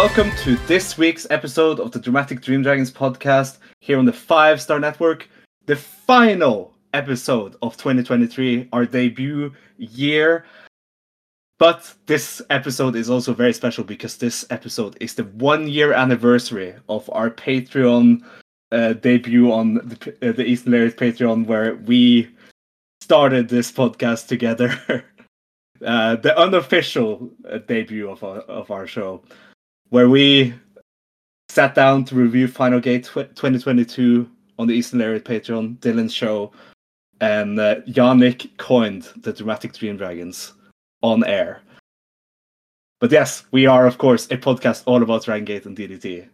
welcome to this week's episode of the Dramatic Dream Dragons podcast here on the Five Star Network. The final episode of 2023, our debut year. But this episode is also very special because this episode is the one year anniversary of our Patreon uh, debut on the, uh, the Eastern Lariat Patreon, where we started this podcast together. uh, the unofficial uh, debut of our, of our show, where we sat down to review Final Gate tw- 2022 on the Eastern Lariat Patreon, Dylan's show, and uh, Yannik coined the Dramatic Dream Dragons on air. But yes, we are of course a podcast all about Dragon Gate and DDT,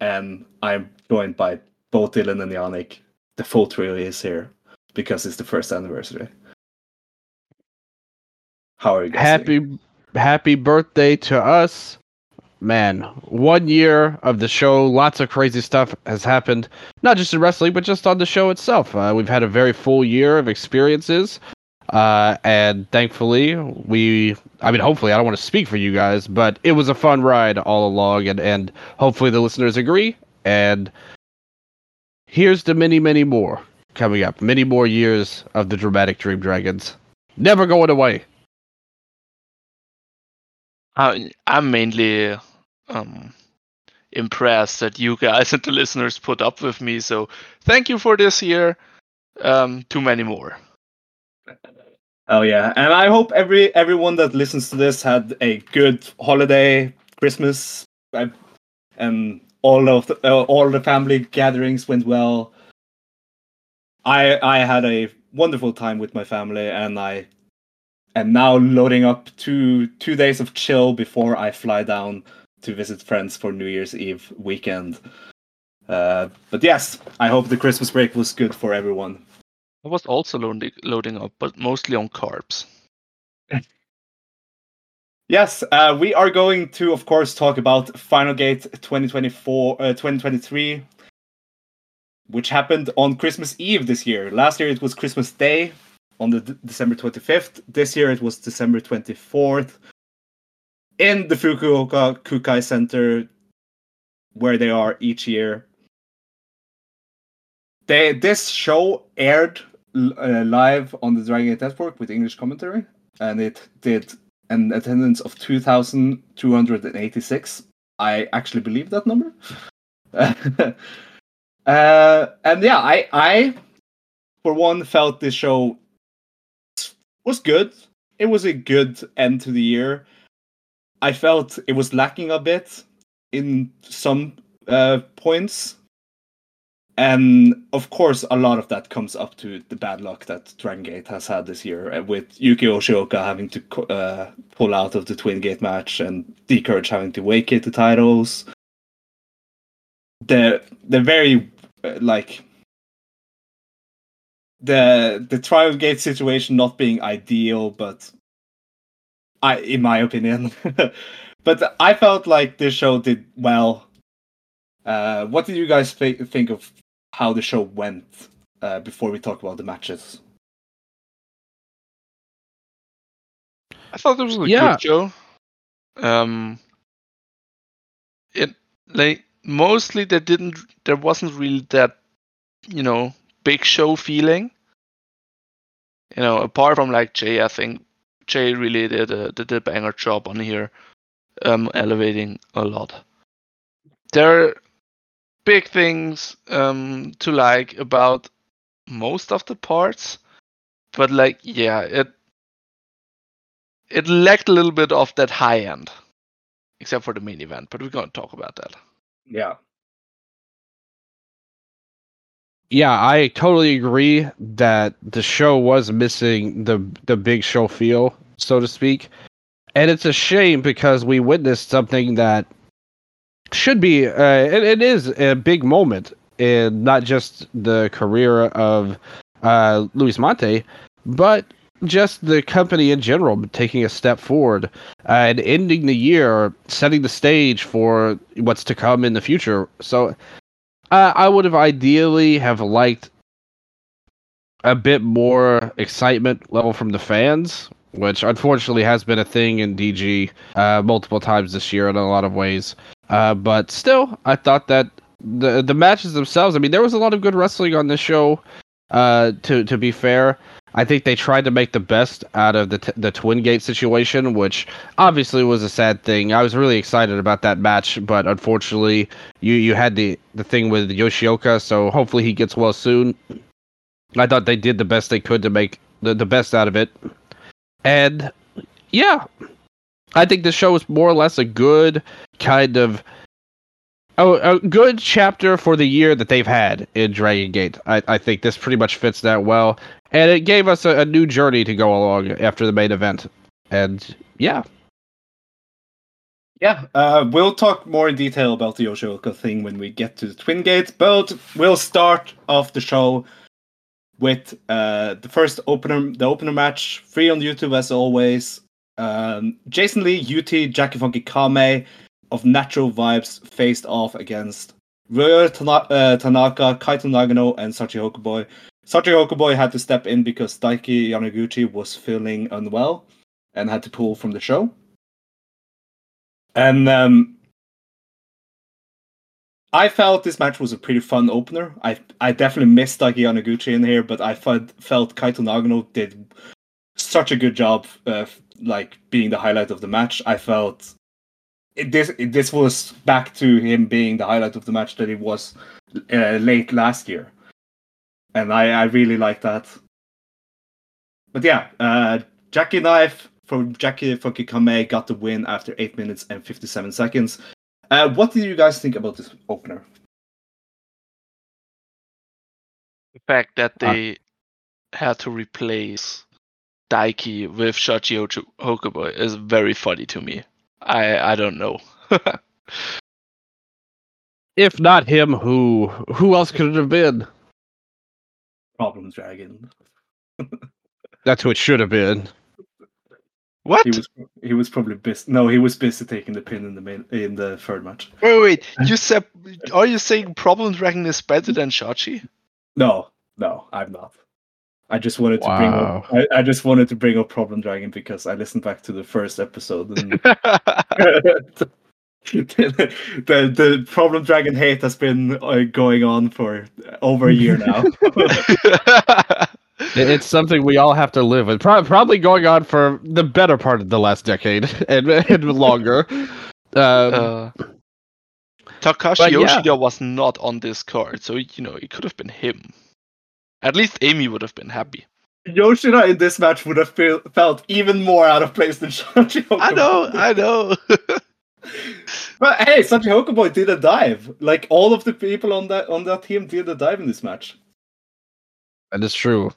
and I'm joined by both Dylan and Yannik. The full trio is here because it's the first anniversary. How are you guys? Happy doing? happy birthday to us. Man, one year of the show, lots of crazy stuff has happened, not just in wrestling, but just on the show itself. Uh, we've had a very full year of experiences. Uh, and thankfully, we, I mean, hopefully, I don't want to speak for you guys, but it was a fun ride all along. And, and hopefully, the listeners agree. And here's the many, many more coming up. Many more years of the dramatic Dream Dragons. Never going away. I, I'm mainly um, impressed that you guys and the listeners put up with me. So thank you for this year. Um, too many more. Oh yeah, and I hope every everyone that listens to this had a good holiday, Christmas, and all of the, uh, all the family gatherings went well. I I had a wonderful time with my family, and I am now loading up two two days of chill before I fly down to visit friends for New Year's Eve weekend. Uh, but yes, I hope the Christmas break was good for everyone. I was also loading loading up, but mostly on carbs. Yes, uh, we are going to, of course, talk about Final Gate 2024, uh, 2023, which happened on Christmas Eve this year. Last year it was Christmas Day on the D- December 25th. This year it was December 24th in the Fukuoka Kokusai Center, where they are each year. They this show aired uh, live on the Dragon Gate Network with English commentary, and it did an attendance of 2,286. I actually believe that number. uh, and yeah, I, I, for one, felt this show was good. It was a good end to the year. I felt it was lacking a bit in some uh, points. And of course, a lot of that comes up to the bad luck that Dragon Gate has had this year, uh, with Yuki Yoshioka having to uh, pull out of the Twin Gate match and D'Courage having to vacate the titles. The the very uh, like the the Trial Gate situation not being ideal, but I, in my opinion, but I felt like this show did well. Uh, what did you guys th- think of how the show went uh, before we talk about the matches? I thought it was a Yeah. good show. Um, it like mostly there didn't there wasn't really that you know big show feeling. You know, apart from like Jay, I think Jay really did a did a banger job on here, um, elevating a lot. There are big things um to like about most of the parts, but like yeah, it it lacked a little bit of that high end, except for the main event. But we're gonna talk about that. Yeah, Yeah, I totally agree that the show was missing the the big show feel, so to speak. And it's a shame because we witnessed something that should be uh, it, it is a big moment in not just the career of uh, Luis Mante, but just the company in general taking a step forward uh, and ending the year, setting the stage for what's to come in the future. So uh, I would have ideally have liked a bit more excitement level from the fans which unfortunately has been a thing in DG uh, multiple times this year in a lot of ways. Uh, but still, I thought that the the matches themselves. I mean, there was a lot of good wrestling on this show. Uh, to to be fair, I think they tried to make the best out of the t- the Twin Gate situation, which obviously was a sad thing. I was really excited about that match, but unfortunately, you you had the the thing with Yoshioka, so hopefully he gets well soon. I thought they did the best they could to make the, the best out of it. And yeah, I think the show is more or less a good kind of a, a good chapter for the year that they've had in Dragon Gate. I, I think this pretty much fits that well. And it gave us a, a new journey to go along after the main event. And yeah. Yeah, uh, we'll talk more in detail about the Yoshioka thing when we get to the Twin Gates, but we'll start off the show with uh, the first opener, the opener match, free on YouTube as always. Um, Jason Lee, UT, Jackie Funky Kame of Natural Vibes faced off against Ryo Tana- uh, Tanaka, Kaito Nagano, and Shachihoko Boy. Shachihoko Boy had to step in because Daiki Yanaguchi was feeling unwell and had to pull from the show. And um, I felt this match was a pretty fun opener. I I definitely missed Daiki Yanaguchi in here, but I felt felt Kaito Nagano did such a good job, uh, like being the highlight of the match. I felt it, this it, this was back to him being the highlight of the match that it was uh, late last year, and I I really like that. But yeah, uh, Jackie Knife from Jackie Funky Kame got the win after eight minutes and fifty seven seconds. Uh, what did you guys think about this opener? The fact that they had to replace Daiki with Shochi Hochu- Hokuboy is very funny to me. I I don't know. If not him, who who else could it have been? Problem Dragon. That's who it should have been. What? He was he was probably busy. No, he was busy taking the pin in the main in the third match. Wait, wait. You said are you saying Problem Dragon is better than Shochi? No, no, I'm not. I just wanted to bring Wow. up. I, I just wanted to bring up Problem Dragon because I listened back to the first episode and the the Problem Dragon hate has been uh, going on for over a year now. It- It's something we all have to live with. Pro- probably going on for the better part of the last decade and, and longer. Um, uh, Takashi But yeah. Yoshida was not on this card, so you know it could have been him. At least Amy would have been happy. Yoshida in this match would have feel, felt even more out of place than Shachi I know, I know. But hey, Shachihoko Boy did a dive. Like all of the people on that on that team did a dive in this match. that is true.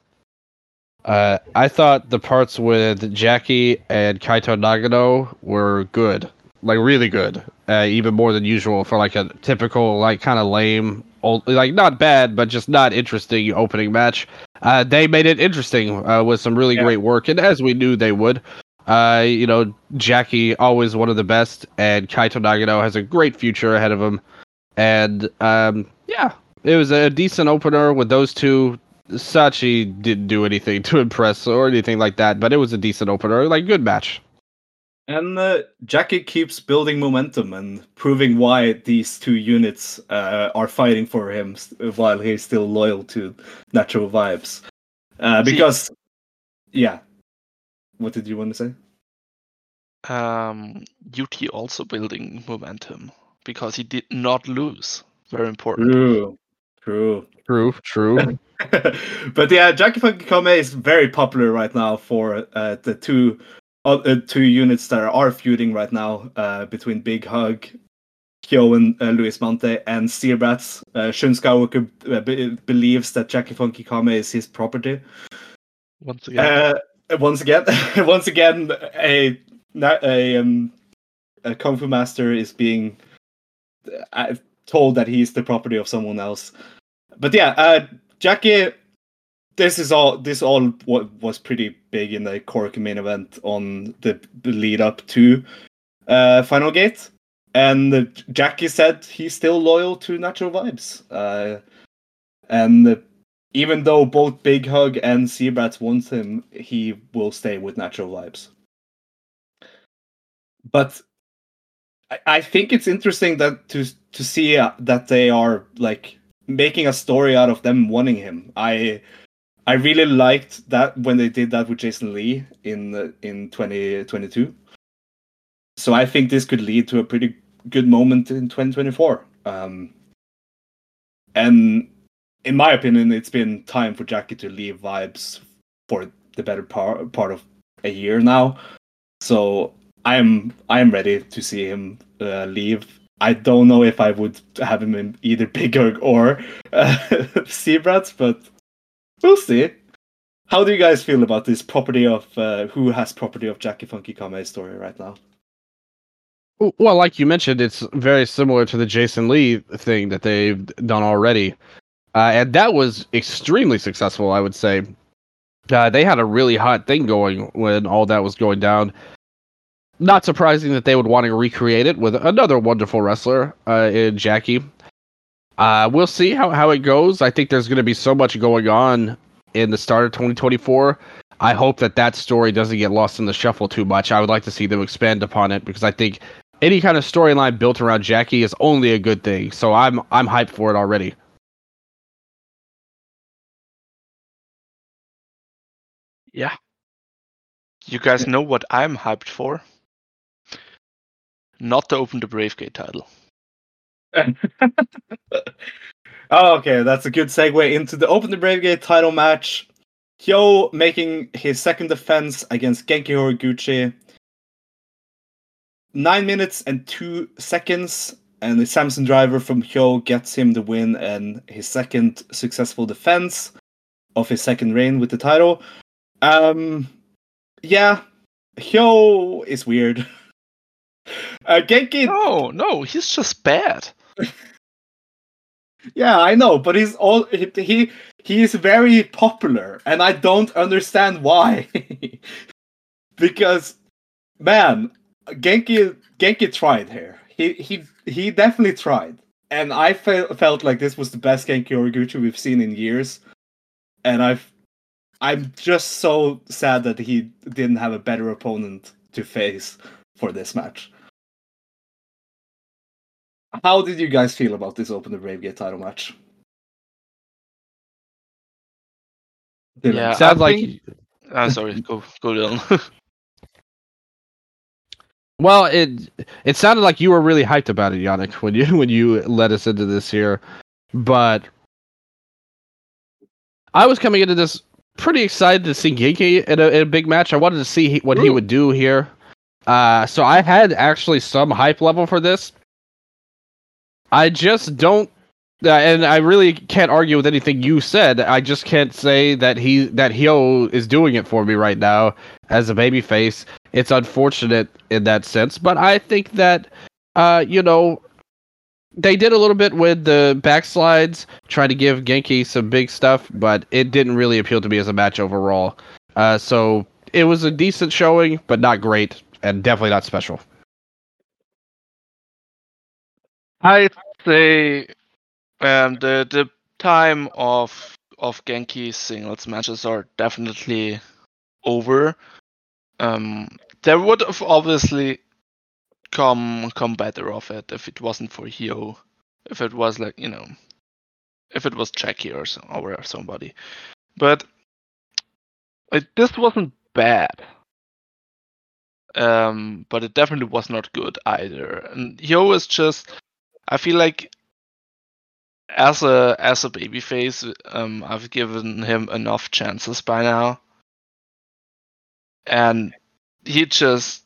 Uh, I thought the parts with Jackie and Kaito Nagano were good, like really good, uh, even more than usual for like a typical like kind of lame, old, like not bad, but just not interesting opening match. Uh, they made it interesting uh, with some really Yeah. great work, and as we knew they would. Uh, you know, Jackie always one of the best, and Kaito Nagano has a great future ahead of him. And um, yeah, it was a decent opener with those two. Shachi didn't do anything to impress or anything like that, but it was a decent opener, like good match. And uh, Jackie keeps building momentum and proving why these two units uh, are fighting for him while he's still loyal to Natural Vibes. Uh, See- because, yeah. What did you want to say? um, UT also building momentum because he did not lose. Very important. True. True. True, true. but yeah, Jackie Funky Kame is very popular right now for uh, the two uh, uh, two units that are feuding right now uh, between Big Hug, Kyo and uh, Luis Mante, and Z-Brats. Uh, Shun Skywalker uh, be- believes that Jackie Funky Kame is his property. Once again, Uh, once again, once again, a a um a kung fu master is being uh, told that he's the property of someone else. But yeah, uh, Jackie, this is all. This all what was pretty big in the Cork main event on the, lead up to uh, Final Gate, and Jackie said he's still loyal to Natural Vibes. Uh, and even though both Big Hug and Z-Brats want him, he will stay with Natural Vibes. But I, I think it's interesting that to to see uh, that they are like making a story out of them wanting him. I I really liked that when they did that with Jason Lee in in 2022. So I think this could lead to a pretty good moment in 2024. Um, and in my opinion, it's been time for Jackie to leave vibes for the better part part of a year now. So I'm I'm ready to see him uh, leave. I don't know if I would have him in either Big Hug or uh, Z-Brats, but we'll see. How do you guys feel about this property of uh, who has property of Jackie Funky Kame story right now? Well, like you mentioned, it's very similar to the Jason Lee thing that they've done already. Uh, and that was extremely successful, I would say. Uh, they had a really hot thing going when all that was going down. Not surprising that they would want to recreate it with another wonderful wrestler uh, in Jackie. Uh, we'll see how, how it goes. I think there's going to be so much going on in the start of 2024. I hope that that story doesn't get lost in the shuffle too much. I would like to see them expand upon it because I think any kind of storyline built around Jackie is only a good thing. So I'm I'm hyped for it already. Yeah. You guys know what I'm hyped for? Not to open the Brave Gate title. oh, okay, that's a good segue into the Open the Brave Gate title match. Hyo making his second defense against Genki Horiguchi. Nine minutes and two seconds, and the Samson driver from Hyo gets him the win and his second successful defense of his second reign with the title. Um, yeah, Hyo is weird. Uh, Genki. No, no, he's just bad. yeah, I know, but he's all he, he he is very popular, and I don't understand why. because, man, Genki Genki tried here. He he he definitely tried, and I felt felt like this was the best Genki Horiguchi we've seen in years, and I've I'm just so sad that he didn't have a better opponent to face for this match. How did you guys feel about this Open the Brave Gate title match? Dylan. Yeah, sounds like. Think... Ah, sorry, go go Dylan. well, it it sounded like you were really hyped about it, Yannik, when you when you led us into this here, but I was coming into this pretty excited to see Genki in a, in a big match. I wanted to see what Ooh. he would do here. Uh, so I had actually some hype level for this. I just don't, uh, and I really can't argue with anything you said. I just can't say that he that Hyo is doing it for me right now as a babyface. It's unfortunate in that sense, but I think that, uh, you know, they did a little bit with the backslides, trying to give Genki some big stuff, but it didn't really appeal to me as a match overall. Uh, so it was a decent showing, but not great, and definitely not special. I'd say um, the the time of of Genki singles matches are definitely over. Um, there would have obviously come come better of it if it wasn't for Hyo. If it was like you know, if it was Jackie or so, or somebody, but it, this wasn't bad. Um, but it definitely was not good either. And Hyo is just, I feel like as a as a babyface, um, I've given him enough chances by now, and he just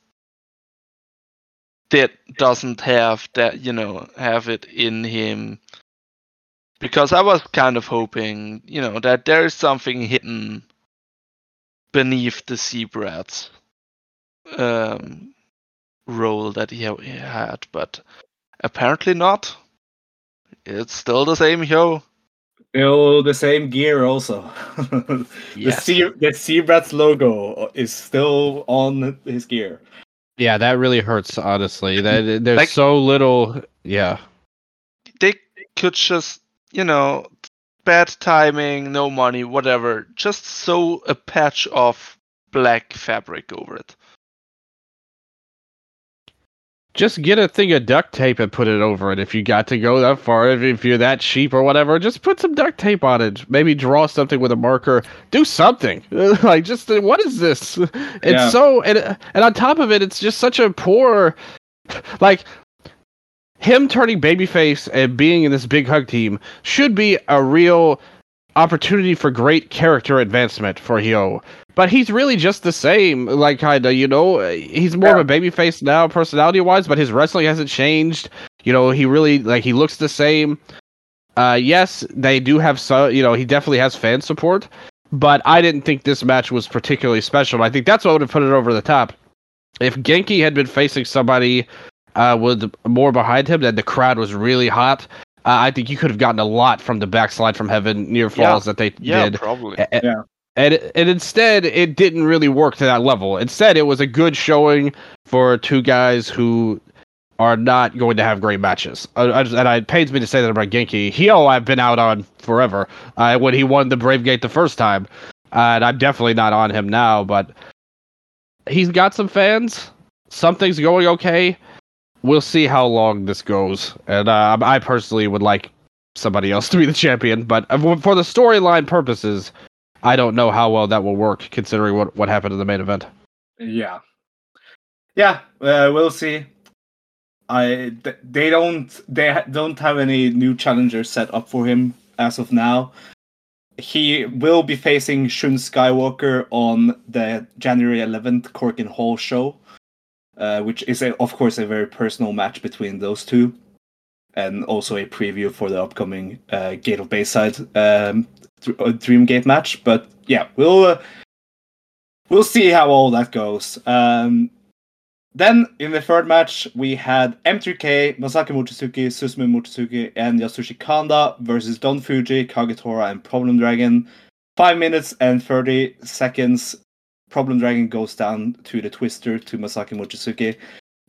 that doesn't have that you know have it in him. Because I was kind of hoping you know that there is something hidden beneath the Z-Brats um, role that he had, but apparently not. It's still the same Hyo. Still the same gear, also. yes. The sea, the Z-Brats logo is still on his gear. Yeah, that really hurts. Honestly, that there's like, so little. Yeah, they could just, you know, bad timing, no money, whatever. Just sew a patch of black fabric over it. Just get a thing of duct tape and put it over it if you got to go that far. If, if you're that cheap or whatever, just put some duct tape on it. Maybe draw something with a marker. Do something. like, just what is this? It's Yeah. so and and on top of it, it's just such a poor, like him turning babyface and being in this big hug team should be a real opportunity for great character advancement for Hyo. But he's really just the same, like kind of, you know, he's more of a babyface now, personality wise, but his wrestling hasn't changed. You know, he really like he looks the same. Uh, yes, they do have so, you know, he definitely has fan support, but I didn't think this match was particularly special. I think that's what would have put it over the top. If Genki had been facing somebody uh, with more behind him, then the crowd was really hot. Uh, I think you could have gotten a lot from the backslide from heaven near falls that they Yeah, did. probably. A- a- Yeah. And and instead, it didn't really work to that level. Instead, it was a good showing for two guys who are not going to have great matches. I just, and it pains me to say that about Genki. Hyo, I've been out on forever. Uh, when he won the Brave Gate the first time, uh, and I'm definitely not on him now. But he's got some fans. Something's going okay. We'll see how long this goes. And uh, I personally would like somebody else to be the champion. But uh, for the storyline purposes, I don't know how well that will work considering what, what happened in the main event. Yeah, yeah. Uh, we'll see. I th- they don't they ha- don't have any new challengers set up for him as of now. He will be facing Shun Skywalker on the January 11th Korakuen Hall show, uh, which is a, of course a very personal match between those two, and also a preview for the upcoming uh, Gate of Bayside um, uh, Dreamgate match. But yeah, we'll uh, we'll see how all that goes. Um, then in the third match, we had M3K, Masaki Mochizuki, Susumu Mochizuki, and Yasushi Kanda versus Don Fuji, Kagetora, and Problem Dragon. Five minutes and 30 seconds. Problem Dragon goes down to the twister to Masaki Mochizuki.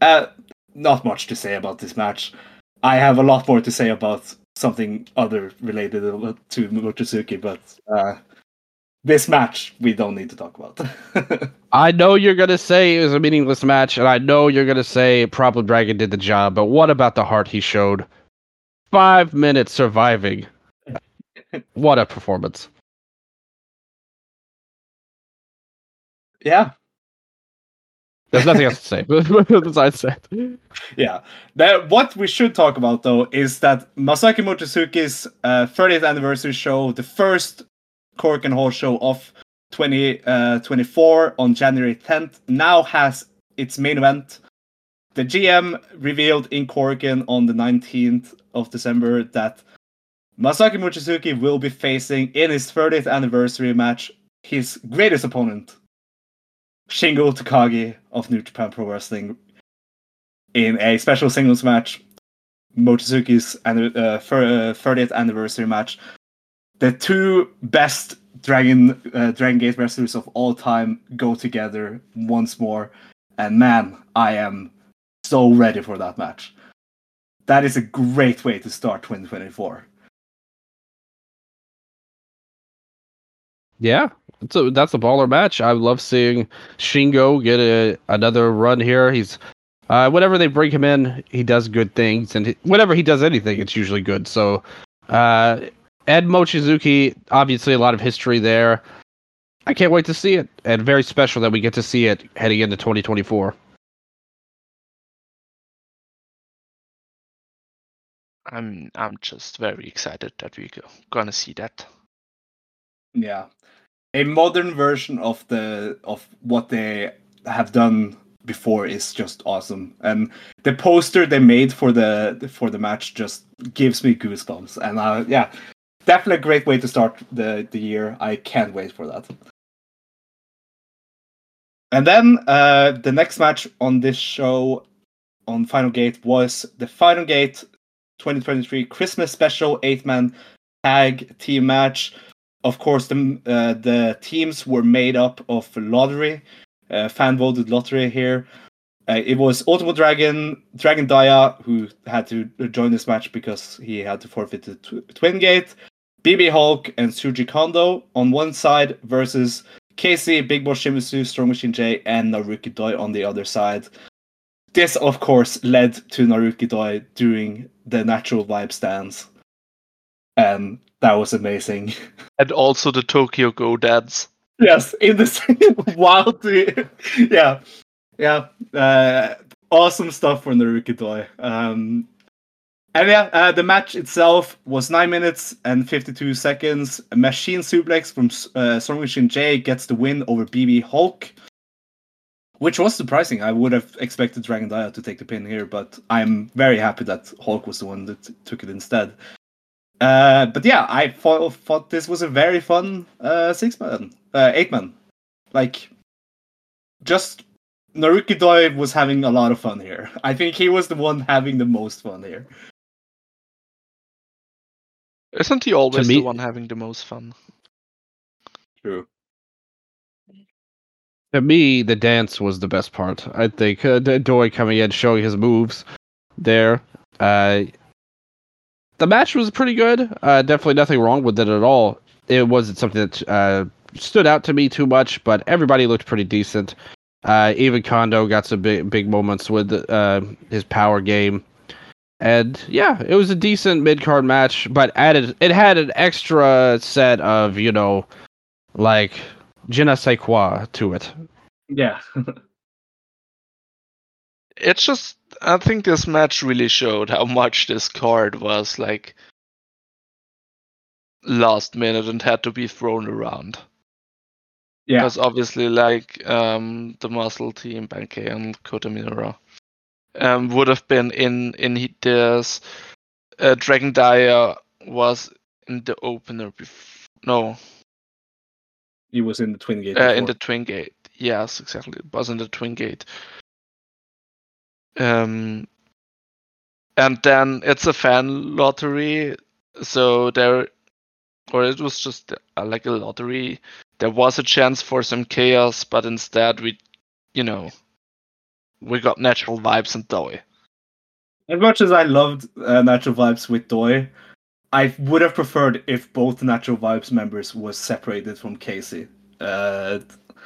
Uh, not much to say about this match. I have a lot more to say about something other related to Mochizuki, but uh, this match we don't need to talk about. I know you're gonna say it was a meaningless match, and I know you're gonna say Problem Dragon did the job, but what about the heart he showed? Five minutes surviving. what a performance. yeah, There's nothing else to say besides that. yeah. That what we should talk about though is that Masaki Mochizuki's uh, 30th anniversary show, the first Korakuen Hall show of 2024 on January 10th, now has its main event. The GM revealed in Korakuen on the 19th of December that Masaki Mochizuki will be facing in his 30th anniversary match his greatest opponent, Shingo Takagi of New Japan Pro Wrestling, in a special singles match, Mochizuki's uh, fir- uh, 30th anniversary match. The two best Dragon uh, Dragon Gate wrestlers of all time go together once more, and man, I am so ready for that match. That is a great way to start 2024. Yeah, it's a, that's a baller match. I love seeing Shingo get a, another run here. He's uh, whenever they bring him in, he does good things, and he, whenever he does anything, it's usually good. So, uh, Ed Mochizuki, obviously a lot of history there. I can't wait to see it, and very special that we get to see it heading into 2024. I'm I'm just very excited that we're gonna see that. Yeah, a modern version of the of what they have done before is just awesome, and the poster they made for the for the match just gives me goosebumps. And uh, yeah, definitely a great way to start the the year. I can't wait for that. And then uh, the next match on this show on Final Gate was the Final Gate 2023 Christmas special eight man tag team match. Of course, the uh, the teams were made up of lottery, uh, fan voted lottery here. Uh, it was Ultimo Dragon, Dragon Dia, who had to join this match because he had to forfeit the tw- Twin Gate. BB Hulk and Shuji Kondo on one side versus KZY, Big Boss Shimizu, Strong Machine J, and Naruki Doi on the other side. This, of course, led to Naruki Doi doing the natural vibe stance. And that was amazing. And also the Tokyo Go dance. Yes, in the same wild, yeah, yeah, uh, awesome stuff for Naruki Doi. Um, and yeah, uh, the match itself was nine minutes and fifty-two seconds. A machine suplex from uh, Strong Machine J gets the win over BB Hulk, which was surprising. I would have expected Dragon Dia to take the pin here, but I'm very happy that Hulk was the one that took it instead. Uh, but yeah, I thought, thought this was a very fun uh, six man, uh, eight man. Like, just Naruki Doi was having a lot of fun here. I think he was the one having the most fun here. Isn't he always me- the one having the most fun? True. To me, the dance was the best part. I think uh, Doi coming in, showing his moves there. Uh, the match was pretty good. Uh, definitely nothing wrong with it at all. It wasn't something that uh, stood out to me too much, but everybody looked pretty decent. Uh, even Kondo got some big big moments with uh, his power game, and yeah, it was a decent mid card match. But added, it had an extra set of you know, like je ne sais quoi to it. Yeah. It's just I think this match really showed how much this card was like last minute and had to be thrown around. yeah. Because obviously, like um, the muscle team, Benkei and Kota Minoura, um, would have been in in this. Uh, Dragon Dia was in the opener. Bef- no, He was in the Twin Gate. uh, in the. Twin Gate. Yes, exactly. It was in the Twin Gate. Um, and then it's a fan lottery, so there, or it was just uh, like a lottery. There was a chance for some chaos, but instead we, you know, we got natural vibes and Doi. As much as I loved uh, Natural Vibes with Doi, I would have preferred if both Natural Vibes members were separated from KZY. Uh,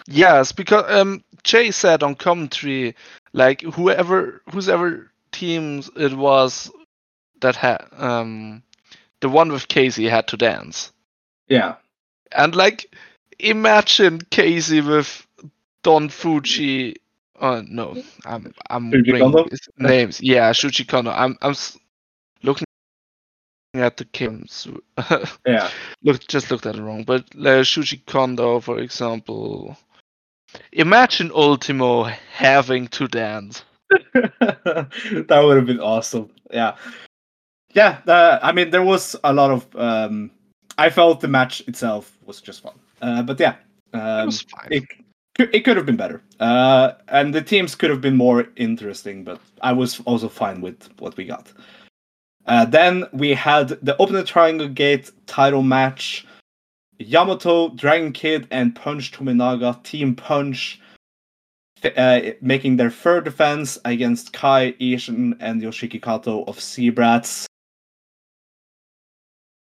Yes, because um, Jay said on commentary, like whoever, whoever teams it was that had um, the one with KZY had to dance, yeah. and like imagine KZY with Don Fuji. Oh no, I'm I'm names. Yeah, Shuji Kondo. I'm I'm s- looking at the Kims. Yeah. look just looked at it wrong. But uh, Shuji Kondo, for example, imagine Ultimo having to dance. that would have been awesome. Yeah. Yeah, uh, I mean, there was a lot of. Um, I felt the match itself was just fun. Uh, but yeah, It um, was fine. it, could- it could have been better. Uh, and the teams could have been more interesting, but I was also fine with what we got. Uh, then we had the Open the Triangle Gate title match. Yamato, Dragon Kid, and Punch Tominaga, Team Punch, uh, making their third defense against Kai, Ishin, and Yoshiki Kato of Z-Brats.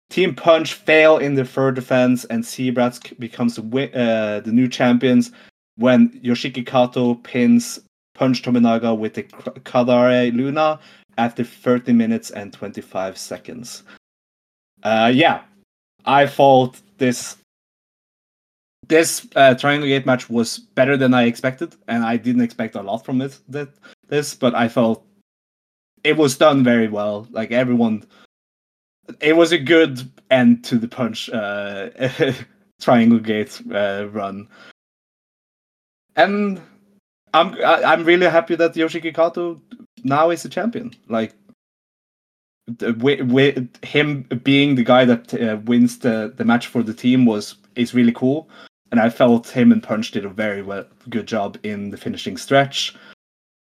Team Punch fail in their third defense, and Z-Brats becomes the, wi- uh, the new champions when Yoshiki Kato pins Punch Tominaga with the Kadare Luna after 30 minutes and 25 seconds. Uh, yeah, I thought this this uh, Triangle Gate match was better than I expected, and I didn't expect a lot from it. That this, but I felt it was done very well. Like everyone, it was a good end to the punch uh, Triangle Gate uh, run, and I'm I, I'm really happy that Yoshiki Kato now is a champion. Like with him being the guy that uh, wins the, the match for the team was is really cool, and I felt him and Punch did a very well good job in the finishing stretch.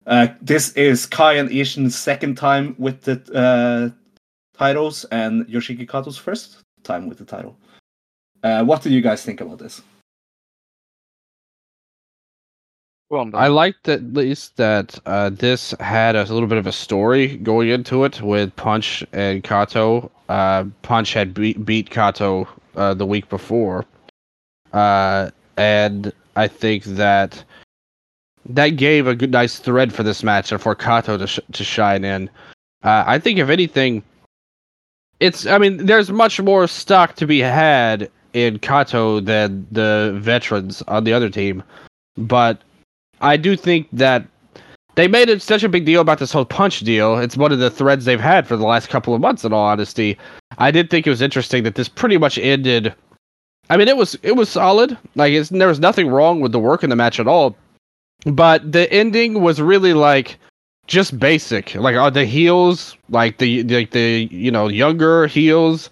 Uh, this is Kai and Ishin's second time with the uh, titles, and Yoshiki Kato's first time with the title. Uh, what do you guys think about this? Ben. I liked at least that uh, this had a little bit of a story going into it with Punch and Kato. Uh, Punch had beat, beat Kato uh, the week before, uh, and I think that that gave a good, nice thread for this match and for Kato to sh- to shine in. Uh, I think if anything, it's. I mean, there's much more stock to be had in Kato than the veterans on the other team, but I do think that they made it such a big deal about this whole punch deal. It's one of the threads they've had for the last couple of months. In all honesty, I did think it was interesting that this pretty much ended. I mean, it was it was solid. Like it's, there was nothing wrong with the work in the match at all, but the ending was really like just basic. Like are the heels like the like the you know younger heels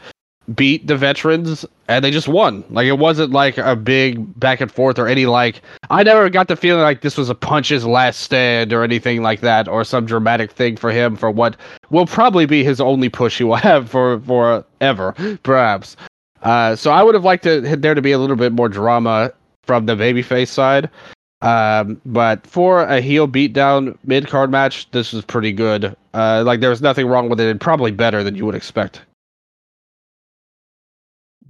beat the veterans and they just won. Like it wasn't like a big back and forth or any like I never got the feeling like this was a punch's last stand or anything like that or some dramatic thing for him for what will probably be his only push he will have for for ever perhaps. Uh, so I would have liked to, there to be a little bit more drama from the babyface side. Um, but for a heel beatdown mid card match, this was pretty good. Uh, like there was nothing wrong with it, and probably better than you would expect.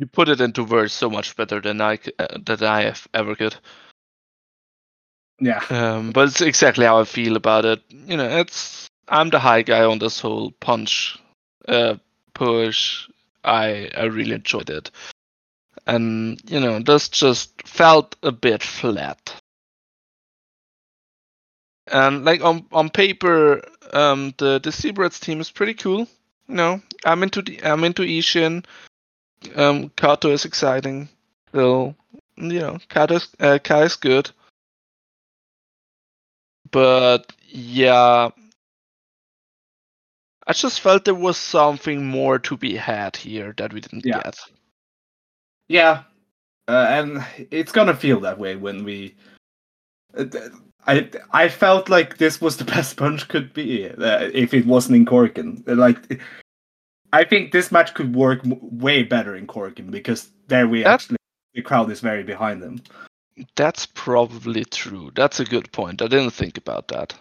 You put it into words so much better than I uh, that I have ever could. Yeah. Um, but it's exactly how I feel about it. You know, it's I'm the high guy on this whole punch uh, push. I I really enjoyed it, and you know, this just felt a bit flat. And like on on paper, um, the the Z-Brats team is pretty cool. You know, I'm into the I'm into Ishin. Um, Kato is exciting. Still, you know, Kato's, uh, Kai is good but yeah i just felt there was something more to be had here that we didn't Yeah. get Yeah, uh, and it's gonna feel that way when we. uh, I I felt like this was the best punch could be uh, if it wasn't in Korakuen. Like, I think this match could work way better in Korakuen because there we That- actually the crowd is very behind them. that's probably true that's a good point i didn't think about that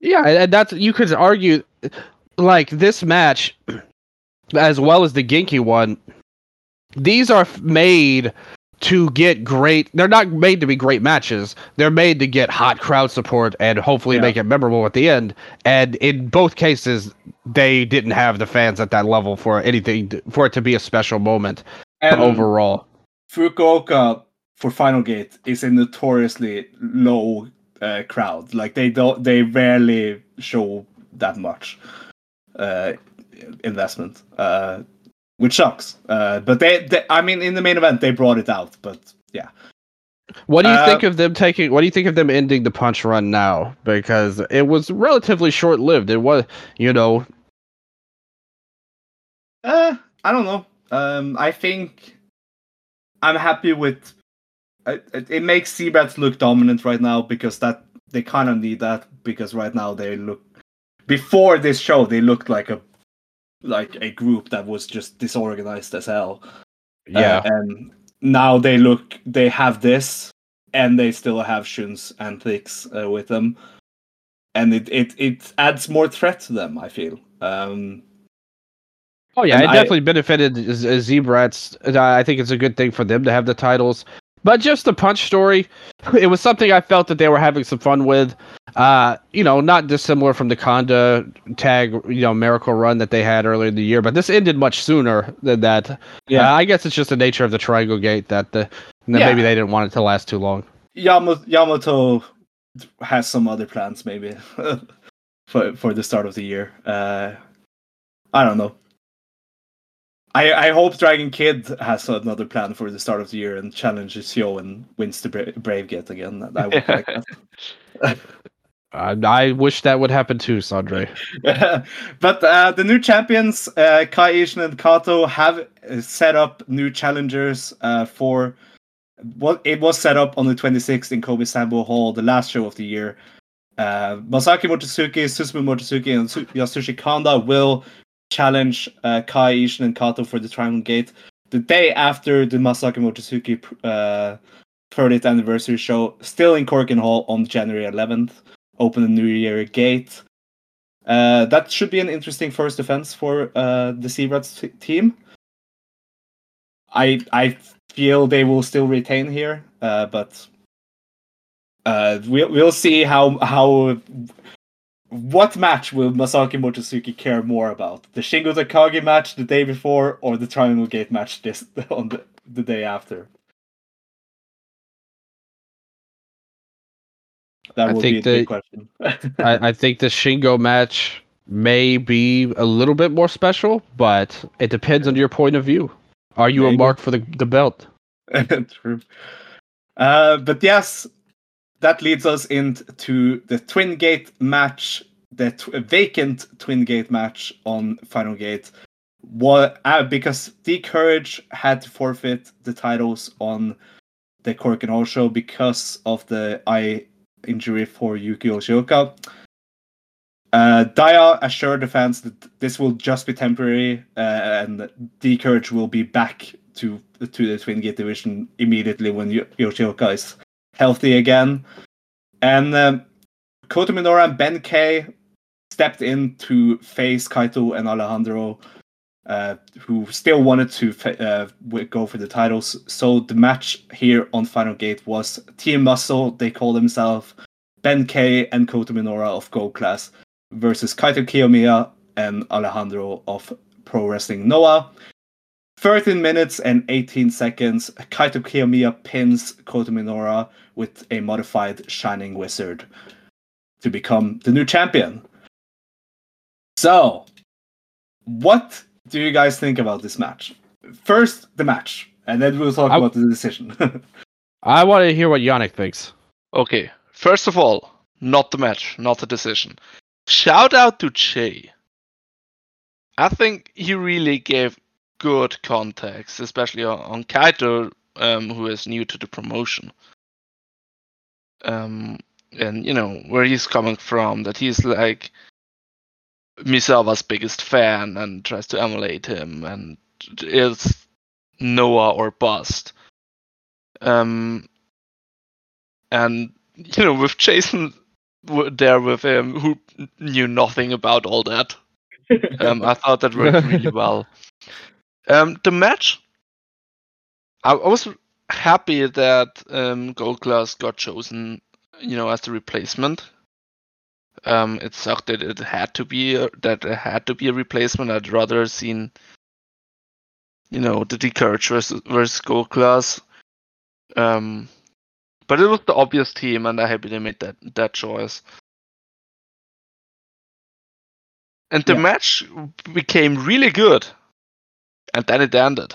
Yeah, and and that's you could argue like this match as well as the Genki one. These are made to get great. They're not made to be great matches. They're made to get hot crowd support and hopefully Yeah. make it memorable at the end. And in both cases, they didn't have the fans at that level for anything to, for it to be a special moment And overall. Fukuoka for Final Gate is a notoriously low uh, crowd. Like they don't, they rarely show that much uh, investment, uh, which sucks. Uh, but they, they, I mean, in the main event, they brought it out. But yeah, What do you Uh, think of them taking? What do you think of them ending the punch run now? Because it was relatively short lived. It was, you know, uh, I don't know. Um, I think I'm happy with. It, it, it makes Z-Brats look dominant right now because that they kind of need that because right now they look. Before this show, they looked like a like a group that was just disorganized as hell. yeah. Uh, and now they look they have this and they still have Shuns and Thix uh, with them. And it, it it adds more threat to them, I feel. Um Oh yeah, it I- definitely benefited Z- Z-Brats. I think it's a good thing for them to have the titles. But just the punch story, it was something I felt that they were having some fun with. Uh, you know, not dissimilar from the Conda tag, you know, miracle run that they had earlier in the year. But this ended much sooner than that. Yeah. Uh, I guess it's just the nature of the Triangle Gate that the that Yeah. maybe they didn't want it to last too long. Yamato, Yamato has some other plans maybe for for the start of the year. Uh I don't know. I, I hope Dragon Kid has another plan for the start of the year and challenges Yo and wins the Bra- Brave Gate again. I would like that. Uh, I wish that would happen too, Sondre. but uh, the new champions, uh, Kai Ishin and Kato, have uh, set up new challengers uh, for what it was set up on the 26th in Kobe Sanbo Hall, the last show of the year. Uh, Masaki Mochizuki, Susumu Mochizuki, and Yasushi Kanda will challenge uh, Kai Ishin and Kato for the Triangle Gate the day after the Masaki Mochizuki uh, 30th anniversary show, still in Korakuen Hall on January 11th. Open the New Year gate. Uh, that should be an interesting first defense for uh, the Z-Brats t- team. I I feel they will still retain here, uh, but uh, we'll we'll see how how what match will Masaki Mochizuki care more about? The Shingo Takagi match the day before, or the Triangle Gate match this on the, the day after? That I will think be a big question. I, I think the Shingo match may be a little bit more special, but it depends on your point of view. Are you There a mark for the, the belt? True. Uh, but yes, that leads us into the Twin Gate match, the vacant Twin Gate match on Final Gate. What uh, because D'Courage had to forfeit the titles on the Korakuen Hall show because of the eye injury for Yuki Yoshioka. Uh, Dia assured the fans that this will just be temporary, uh, and D'Courage will be back to to the Twin Gate division immediately when Yo- Yoshioka is healthy again. And um, Kota Minoura and Ben K stepped in to face Kaito and Alejandro, uh, who still wanted to uh, go for the titles. So the match here on Final Gate was Team Muscle, they call themselves, Ben K and Kota Minoura of Gold Class versus Kaito Kiyomiya and Alejandro of Pro Wrestling Noah. 13 minutes and 18 seconds, Kaito Kiyomiya pins Kota Minoura with a modified Shining Wizard to become the new champion. So, what do you guys think about this match? First, the match, and then we'll talk I- about the decision. I want to hear what Yannik thinks. Okay, first of all, not the match, not the decision. Shout out to Jay. I think he really gave good context, especially on, on Kaito, um, who is new to the promotion. Um, and you know where he's coming from. That he's like Misawa's biggest fan and tries to emulate him, and is Noah or bust. Um, and you know with Jason there with him who knew nothing about all that. Um, I thought that worked really well. Um, the match, I, I was happy that um, Gold Class got chosen, you know, as the replacement. Um, it sucked that it had to be a, that it had to be a replacement. I'd rather seen, you know, the D'Courage versus, versus Gold Class. Um, but it was the obvious team, and I'm happy they made that that choice. And the Yeah. match became really good, and then it ended.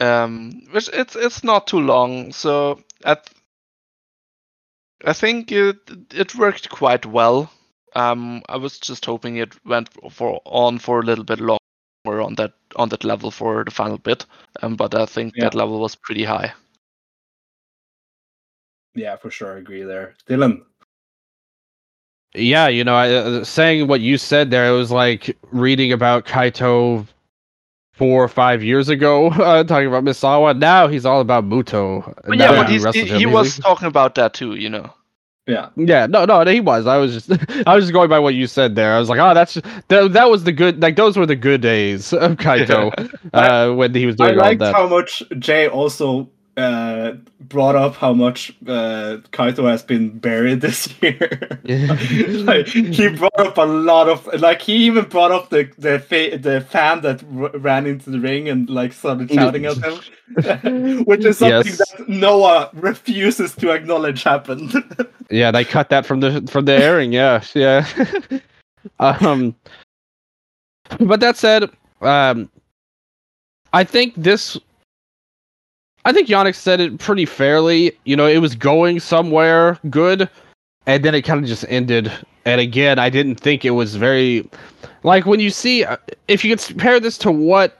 Um, which it's it's not too long, so I th- I think it it worked quite well. Um, I was just hoping it went for on for a little bit longer on that on that level for the final bit. Um, but I think Yeah. that level was pretty high. yeah, for sure, I agree there. Dylan. Yeah, you know, I, uh, saying what you said there, it was like reading about Kaito four or five years ago, uh, talking about Misawa. Now he's all about Muto. But yeah, but he he's, he, he he's- was talking about that too, you know. Yeah. Yeah, no, no, he was. I was just, I was just going by what you said there. I was like, oh, that's that, that was the good, like those were the good days of Kaito uh, when he was I doing all that. I liked that. how much Jay also uh, brought up how much uh, Kaito has been buried this year. like, he brought up a lot of like he even brought up the the fa- the fan that r- ran into the ring and like started shouting at him, which is something Yes. that Noah refuses to acknowledge happened. Yeah, they cut that from the from the airing. Yeah, yeah. um, but that said, um, I think this. I think Yannik said it pretty fairly. You know, it was going somewhere good, and then it kind of just ended. And again, I didn't think it was very, like when you see, uh, if you could compare this to what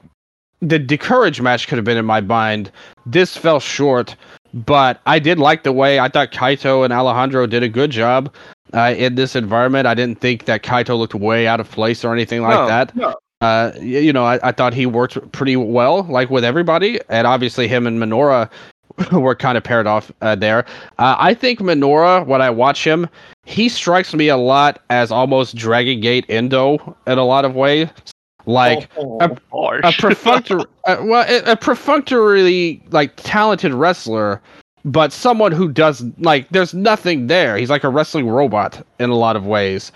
the D'Courage match could have been in my mind, this fell short but I did like the way I thought Kaito and Alejandro did a good job uh, in this environment. I didn't think that Kaito looked way out of place or anything like No, that. no. Uh, you know, I, I thought he worked pretty well, like with everybody, and obviously him and Minoura were kind of paired off uh, there. Uh, I think Minoura, when I watch him, he strikes me a lot as almost Dragon Gate Endo in a lot of ways. Like Oh, a- a perfunctory, uh, well, a, a perfunctorily like talented wrestler, but someone who does like there's nothing there. He's like a wrestling robot in a lot of ways.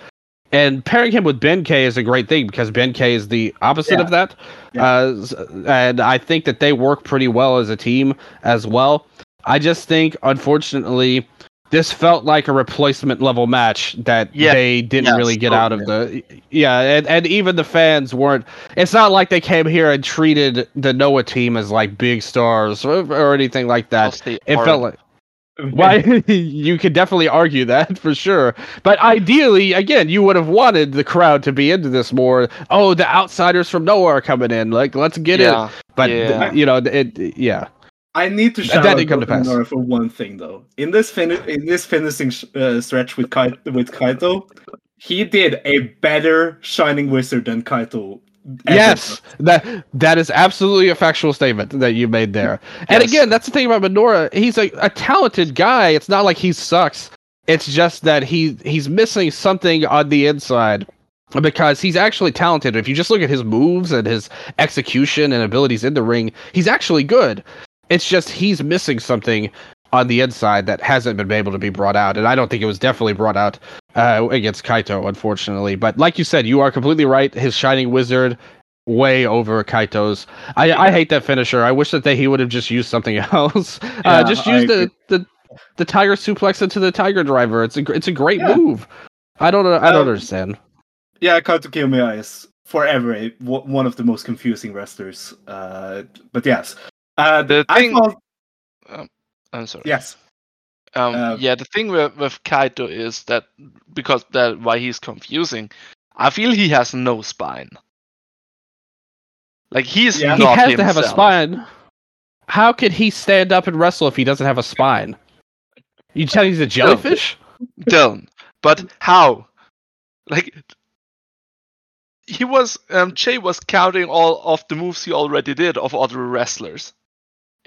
And pairing him with Ben K is a great thing because Ben K is the opposite Yeah. of that. Yeah. Uh, and I think that they work pretty well as a team as well. I just think, unfortunately, this felt like a replacement level match that Yeah. they didn't really get out of the. Yeah, and, and even the fans weren't. It's not like they came here and treated the Noah team as like big stars or, or anything like that. It felt like. Well, you could definitely argue that for sure. But ideally, again, you would have wanted the crowd to be into this more. Oh, the outsiders from nowhere are coming in. Like, let's get yeah. it. But yeah. th- you know, it. Yeah. I need to shout that out didn't come to pass. For one thing though. In this fin- in this finishing sh- uh, stretch with Kai- with Kaito, he did a better Shining Wizard than Kaito. Yes, that that is absolutely a factual statement that you made there. And again, that's the thing about Minoura. He's a, a talented guy. It's not like he sucks. It's just that he he's missing something on the inside because he's actually talented. If you just look at his moves and his execution and abilities in the ring, he's actually good. It's just he's missing something on the inside that hasn't been able to be brought out, and I don't think it was definitely brought out uh, against Kaito, unfortunately. But like you said, you are completely right. His Shining Wizard way over Kaito's. I, I hate that finisher. I wish that they, he would have just used something else. uh, just use the, the the Tiger suplex into the Tiger Driver. It's a it's a great Yeah. move. I don't I don't Um, understand. Yeah, Kaito Kiyomiya is forever a, w- one of the most confusing wrestlers. Uh, but yes, uh, The I thing- thought I'm sorry. yes. Um, Uh, yeah, the thing with, with Kaito is that because that why he's confusing, I feel he has no spine. Like he's Yeah. He not has to have a spine. How could he stand up and wrestle if he doesn't have a spine? You tell me he's a jellyfish? Dylan. But how? Like he was um Jay was counting all of the moves he already did of other wrestlers.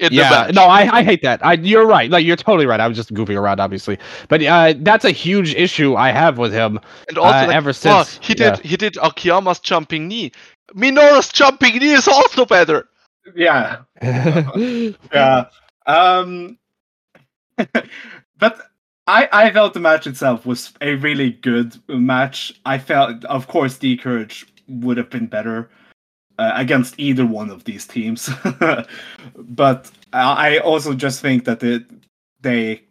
In the yeah, match. no, I, I hate that. I, you're right. Like you're totally right. I was just goofing around, obviously, but uh, that's a huge issue I have with him. and also uh, like, ever oh, since- he yeah. did he did Akiyama's jumping knee. Minoura's jumping knee is also better. Yeah, yeah. Um, but I I felt the match itself was a really good match. I felt, of course, D'Courage would have been better uh, against either one of these teams, but I I also just think that it, they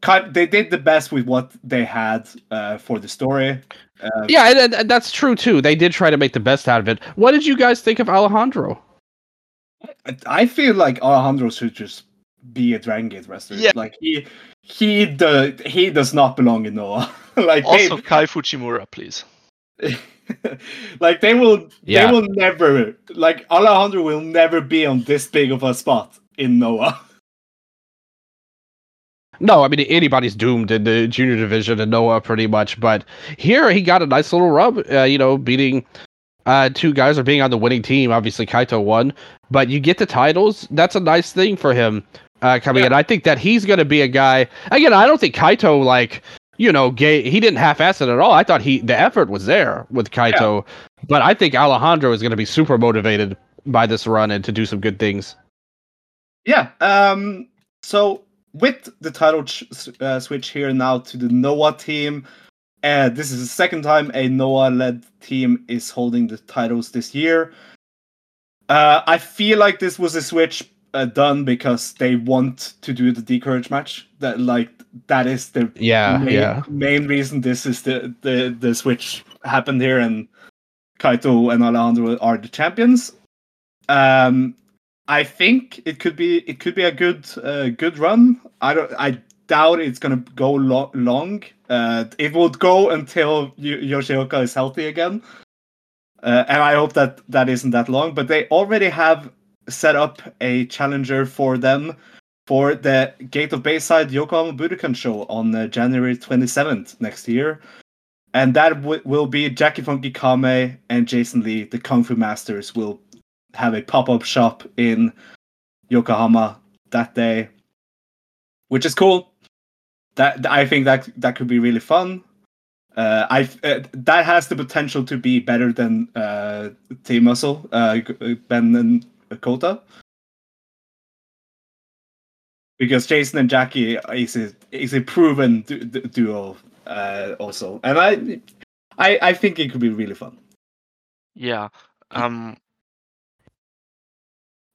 cut they did the best with what they had uh, for the story. Uh, yeah, and, and- and that's true too. They did try to make the best out of it. What did you guys think of Alejandro? I- I feel like Alejandro should just be a Dragon Gate wrestler. Yeah. Like he he do, he does not belong in Noah. like Also Kai Fujimura, please. like they will Yeah. they will never like Alejandro will never be on this big of a spot in Noah. No, I mean anybody's doomed in the junior division in Noah pretty much, but here he got a nice little rub. Uh, you know, beating uh, two guys or being on the winning team. Obviously, Kaito won, but you get the titles. That's a nice thing for him uh, coming in. I think that he's going to be a guy. Again, I don't think Kaito like you know gay. He didn't half-ass it at all. I thought he the effort was there with Kaito, but I think Alejandro is going to be super motivated by this run and to do some good things. Yeah. Um. So with the title ch- uh, switch here now to the Noah team, uh, this is the second time a Noah-led team is holding the titles this year. Uh, I feel like this was a switch uh, done because they want to do the D'Courage match. That like that is the Yeah, main, yeah. main reason this is the, the the switch happened here and Kaito and Alejandro are the champions. Um, I think it could be it could be a good uh, good run. I don't I doubt it's gonna go lo- long. Uh, it would go until y- Yoshioka is healthy again, uh, and I hope that that isn't that long. But they already have set up a challenger for them for the Gate of Bayside Yokohama Budokan show on uh, January 27th next year. And that w- will be Jackie Funky Kame and Jason Lee, the Kung Fu Masters, will have a pop up shop in Yokohama that day. which is cool. That I think that that could be really fun. Uh, I uh, that has the potential to be better than uh, Team Muscle, uh, Ben and Kota, because Jason and Jackie is a is a proven du- du- duo uh, also, and I, I I think it could be really fun. Yeah. Um.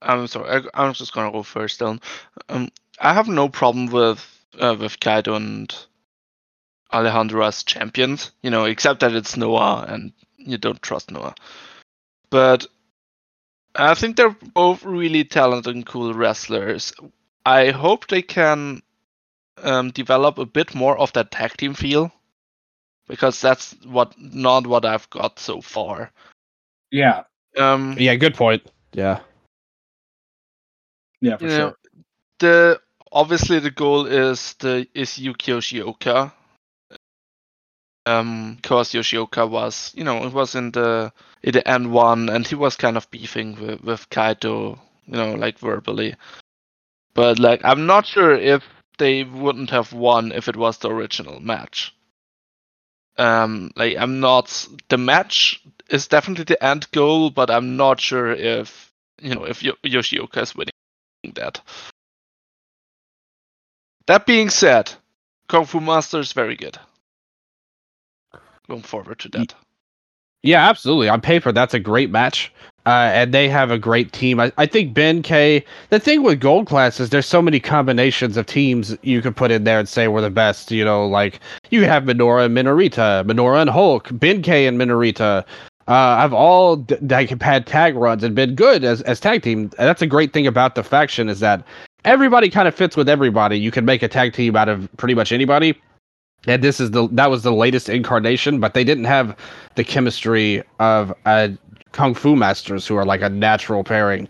I'm sorry. I, I'm just gonna go first. Then, um, I have no problem with uh, with Kaito and Alejandro as champions. You know, except that it's Noah, and you don't trust Noah. But I think they're both really talented and cool wrestlers. I hope they can um, develop a bit more of that tag team feel, because that's what not what I've got so far. Yeah, Um, Yeah, good point. Yeah. yeah, for sure. know, the obviously the goal is the is Yuki Yoshioka. Um, because Yoshioka was, you know, it was in the in the N one, and he was kind of beefing with with Kaito, you know, like verbally. But like, I'm not sure if they wouldn't have won if it was the original match. Um, like I'm not. The match is definitely the end goal, but I'm not sure if you know if Yo- Yoshioka is winning that. That being said, Kung Fu Master is very good. Going forward to that. Yeah, absolutely. On paper, that's a great match. Uh, and they have a great team. I, I think Ben K. The thing with Gold Class is there's so many combinations of teams you could put in there and say we're the best. You know, like you have Minoura and Minorita, Minoura and Hulk, Ben K and Minorita. Uh, have all like had tag runs and been good as as tag team. And that's a great thing about the faction is that everybody kind of fits with everybody. You can make a tag team out of pretty much anybody. And this is the that was the latest incarnation, but they didn't have the chemistry of uh, kung fu masters who are like a natural pairing.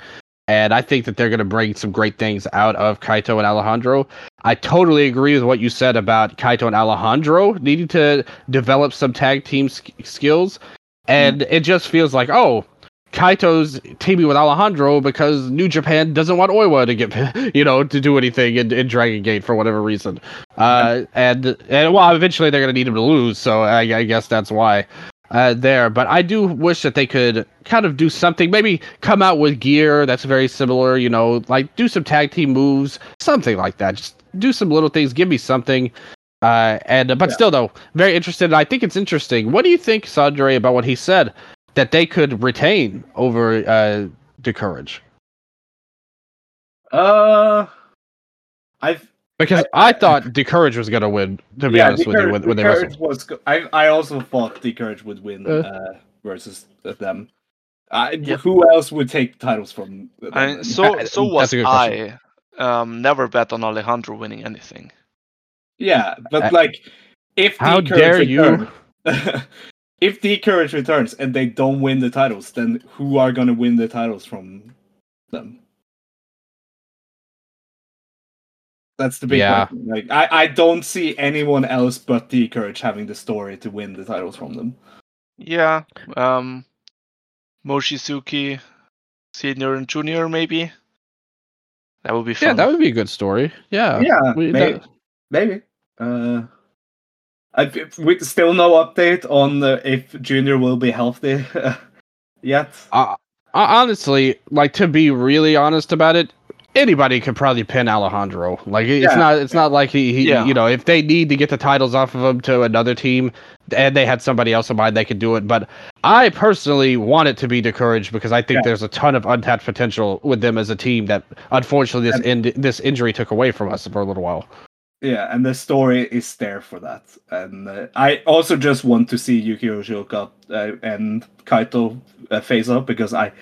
And I think that they're going to bring some great things out of Kaito and Alejandro. I totally agree with what you said about Kaito and Alejandro needing to develop some tag team sk- skills. And it just feels like, oh, Kaito's teaming with Alejandro because New Japan doesn't want Oiwa to get, you know, to do anything in, in Dragon Gate for whatever reason. Uh, and and well, eventually they're gonna need him to lose, so I, I guess that's why. Uh, there, but I do wish that they could kind of do something. Maybe come out with gear that's very similar. You know, like do some tag team moves, something like that. Just do some little things. Give me something. Uh, and but Yeah. still, though, very interested. I think it's interesting. What do you think, Sondre, about what he said that they could retain over uh, D'Courage? Uh, I've Because I, thought D'Courage was gonna win. To be yeah, honest with you, when, when they wrestled. was. go- I I also thought D'Courage would win Uh. uh, versus them. I, Yeah. Who else would take titles from? Them? I, so Uh, so was a good question. I. Um, never bet on Alejandro winning anything. yeah, but Uh, like, if the How Courage dare you? return- if D'Courage returns and they don't win the titles, then who are gonna win the titles from them? That's the big Yeah. question. Like, I, I don't see anyone else but D'Courage having the story to win the titles from them. Yeah. Um, Mochizuki, senior and junior, maybe. That would be fun. Yeah, that would be a good story. Yeah, yeah, we- maybe. that- maybe. Uh, I, we still no update on uh, if Junior will be healthy yet. Uh, honestly, like to be really honest about it, anybody could probably pin Alejandro. Like it's Yeah. not it's not like he, he Yeah. you know if they need to get the titles off of him to another team and they had somebody else in mind they could do it. But I personally want it to be D'Courage because I think Yeah. there's a ton of untapped potential with them as a team that unfortunately this in, this injury took away from us for a little while. Yeah, and the story is there for that. And uh, I also just want to see Yuki Yoshioka uh, and Kaito uh, face up because I,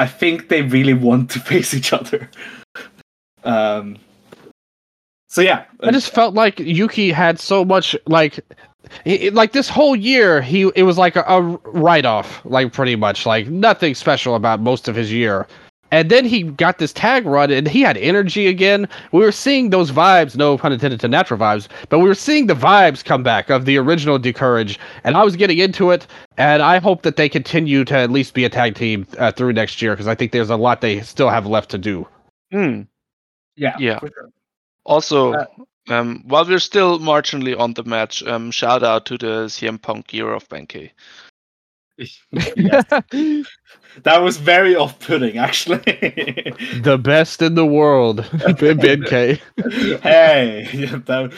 I think they really want to face each other. um. So yeah, I just felt like Yuki had so much like like this whole year he it was like a, a write off like pretty much like nothing special about most of his year. And then he got this tag run and he had energy again. We were seeing those vibes, no pun intended to natural vibes, but we were seeing the vibes come back of the original D'Courage. And I was getting into it. And I hope that they continue to at least be a tag team uh, through next year because I think there's a lot they still have left to do. Hmm. yeah, yeah. sure. Also, Uh, um, while we're still marginally on the match, um, shout out to the CM Punk gear of Ben K. That was very off-putting, actually. the best in the world, BNK. hey, yeah, that,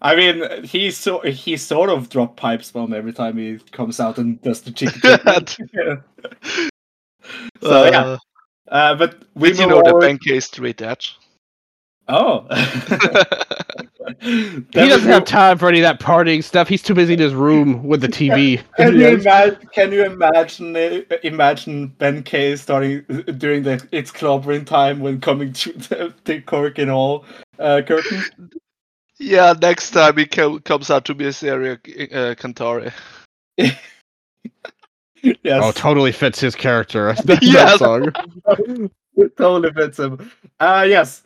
I mean, he so he sort of drop pipe bomb every time he comes out and does the chicken. so yeah, Uh, uh, but we did you know the over- Ben K straight edge? Oh, He doesn't have time for any of that partying stuff. He's too busy in his room with the TV. Can you imagine? Can you imagine? Imagine Ben K starting during the it's clobbering time when coming to the, the and all? uh, curtain. Yeah, next time he co- comes out to Miss Area uh, Cantare. yes. Oh, totally fits his character. that, that Yes. song. It totally fits him. Uh, yes,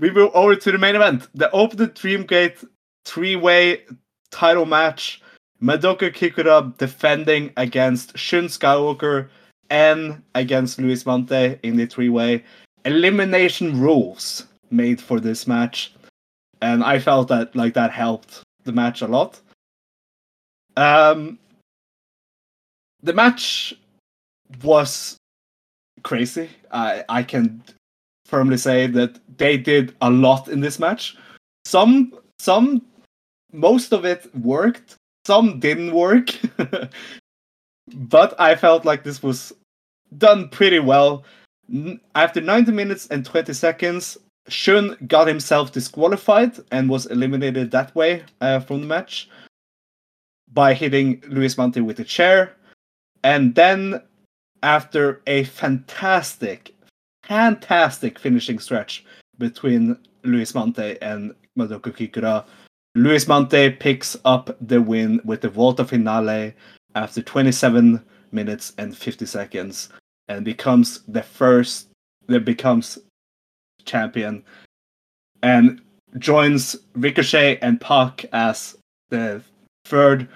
we move over to the main event. The Open Dreamgate three-way title match. Madoka Kikuta defending against Shun Skywalker and against Luis Mante in the three-way. Elimination rules made for this match, and I felt that like that helped the match a lot. Um, the match was crazy. I I can firmly say that they did a lot in this match. Some some most of it worked, some didn't work. but I felt like this was done pretty well. After 90 minutes and 20 seconds, Shun got himself disqualified and was eliminated that way uh, from the match by hitting Luis Mante with a chair. And then after a fantastic, fantastic finishing stretch between Luis Mante and Madoka Kikuta, Luis Mante picks up the win with the Volta Finale after 27 minutes and 50 seconds and becomes the first that becomes champion and joins Ricochet and Pac as the third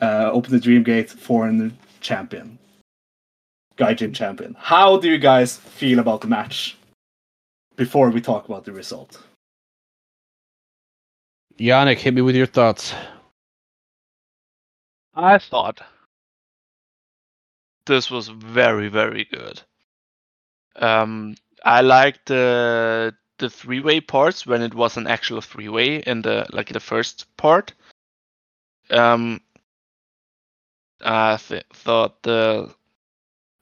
uh, Open the Dream Gate foreign champion. Gaijin champion. How do you guys feel about the match before we talk about the result? Yannik, hit me with your thoughts. I thought this was very, very good. Um, I liked the the three way parts when it was an actual three way in the like the first part. Um, I th- thought the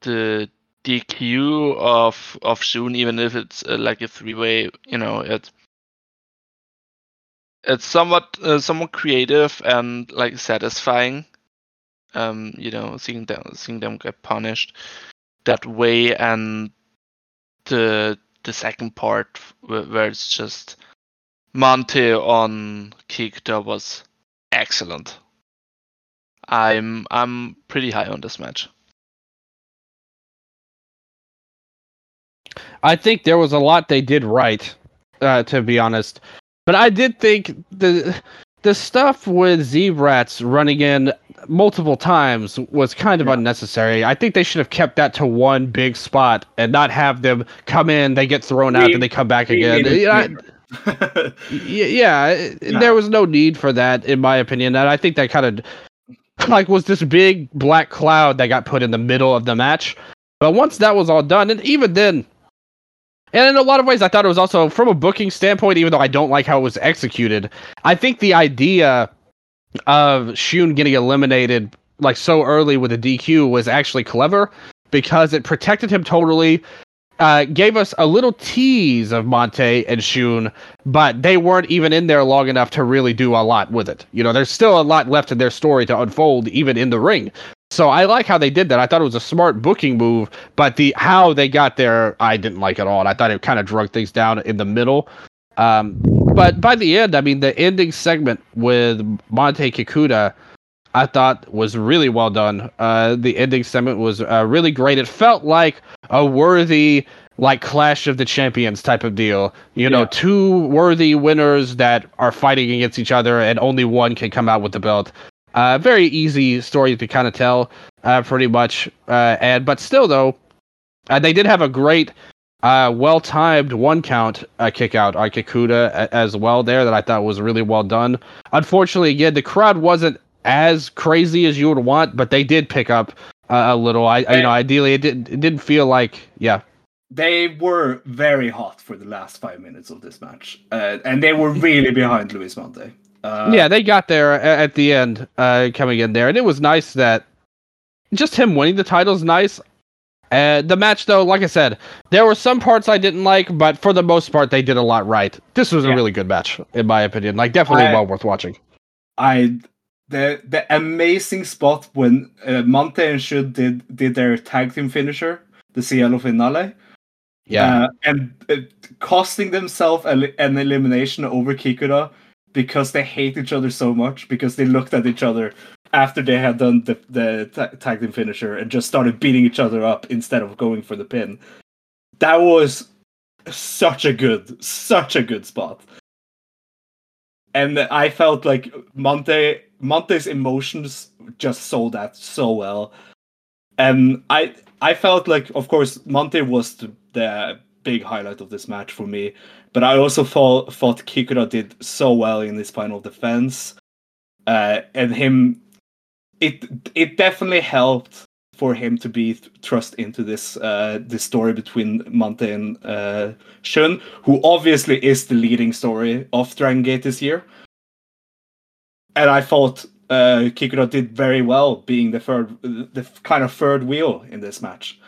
the DQ of of Shun, even if it's uh, like a three way, you know, it it's somewhat uh, somewhat creative and like satisfying. Um you know seeing them seeing them get punished that way and the the second part where, where it's just Mante on Kikuta was excellent. I'm i'm pretty high on this match I think there was a lot they did right, uh, to be honest. But I did think the the stuff with Z-Brats running in multiple times was kind of Yeah. unnecessary. I think they should have kept that to one big spot and not have them come in, they get thrown out, We- and they come back again. made it You know, I- yeah, Yeah. there was no need for that, in my opinion. And I think that kind of like was this big black cloud that got put in the middle of the match. But once that was all done, and even then, and in a lot of ways, I thought it was also from a booking standpoint, even though I don't like how it was executed. I think the idea of Shun getting eliminated like so early with a DQ was actually clever because it protected him totally. Uh, gave us a little tease of Mante and Shun, but they weren't even in there long enough to really do a lot with it. You know, there's still a lot left in their story to unfold, even in the ring. So I like how they did that. I thought it was a smart booking move, but the how they got there, I didn't like at all. And I thought it kind of drug things down in the middle. Um, but by the end, I mean the ending segment with Mante Kikuta, I thought was really well done. Uh, the ending segment was uh, really great. It felt like a worthy like clash of the champions type of deal. You know, Yeah. two worthy winners that are fighting against each other, and only one can come out with the belt. Uh, very easy story to kind of tell, uh, pretty much. Uh, and but still though, uh, they did have a great Uh, well timed one count uh, kick out on Kikuta a- as well there that I thought was really well done. Unfortunately, again, the crowd wasn't as crazy as you would want, but they did pick up uh, a little. I, you know ideally it didn't it didn't feel like yeah they were very hot for the last five minutes of this match, uh, and they were really behind Luis Mante. Uh, yeah, they got there at the end, uh, coming in there, and it was nice that just him winning the title is nice. Uh, the match, though, like I said, there were some parts I didn't like, but for the most part, they did a lot right. This was a really good match, in my opinion. Like, definitely I- well worth watching. I the the amazing spot when uh, Mante and Shun did did their tag team finisher, the Cielo finale, Yeah, uh, and uh, costing themselves an elimination over Kikuta because they hate each other so much because they looked at each other after they had done the the tag team finisher and just started beating each other up instead of going for the pin. That was such a good, such a good spot. And I felt like Mante Mante's emotions just sold that so well. And I I felt like of course Mante was the, the big highlight of this match for me, but I also thought thought Kikuta did so well in this final defense. Uh, and him it it definitely helped for him to be th- thrust into this uh this story between Mante and uh Shun, who obviously is the leading story of Dragon Gate this year. And I thought uh Kikuta did very well being the third the kind of third wheel in this match.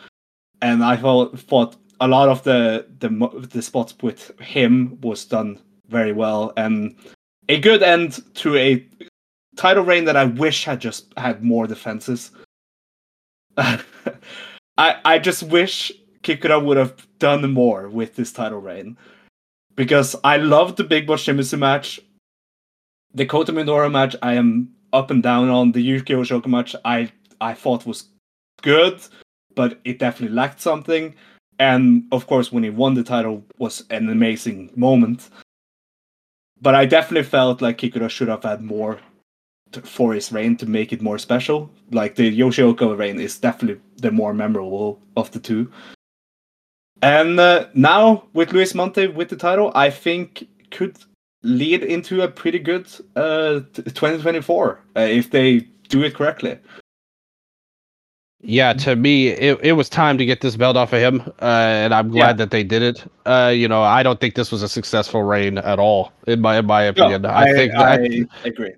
And I thought thought a lot of the the the spots with him was done very well and a good end to a title reign that I wish had just had more defenses. I I just wish Kikuta would have done more with this title reign. Because I loved the Big Boss Shimizu match. The Kota Minoura match I am up and down on. The Yuki Yoshioka match I I thought was good, but it definitely lacked something. And of course when he won the title was an amazing moment. But I definitely felt like Kikuta should have had more to, for his reign to make it more special. Like the Yoshioka reign is definitely the more memorable of the two. And uh, now with Luis Mante with the title, I think could lead into a pretty good uh, 2024 uh, if they do it correctly. Yeah. To me, it, it was time to get this belt off of him, uh, and I'm glad Yeah. that they did it. Uh, you know, I don't think this was a successful reign at all, in my in my opinion. I, think that, I agree.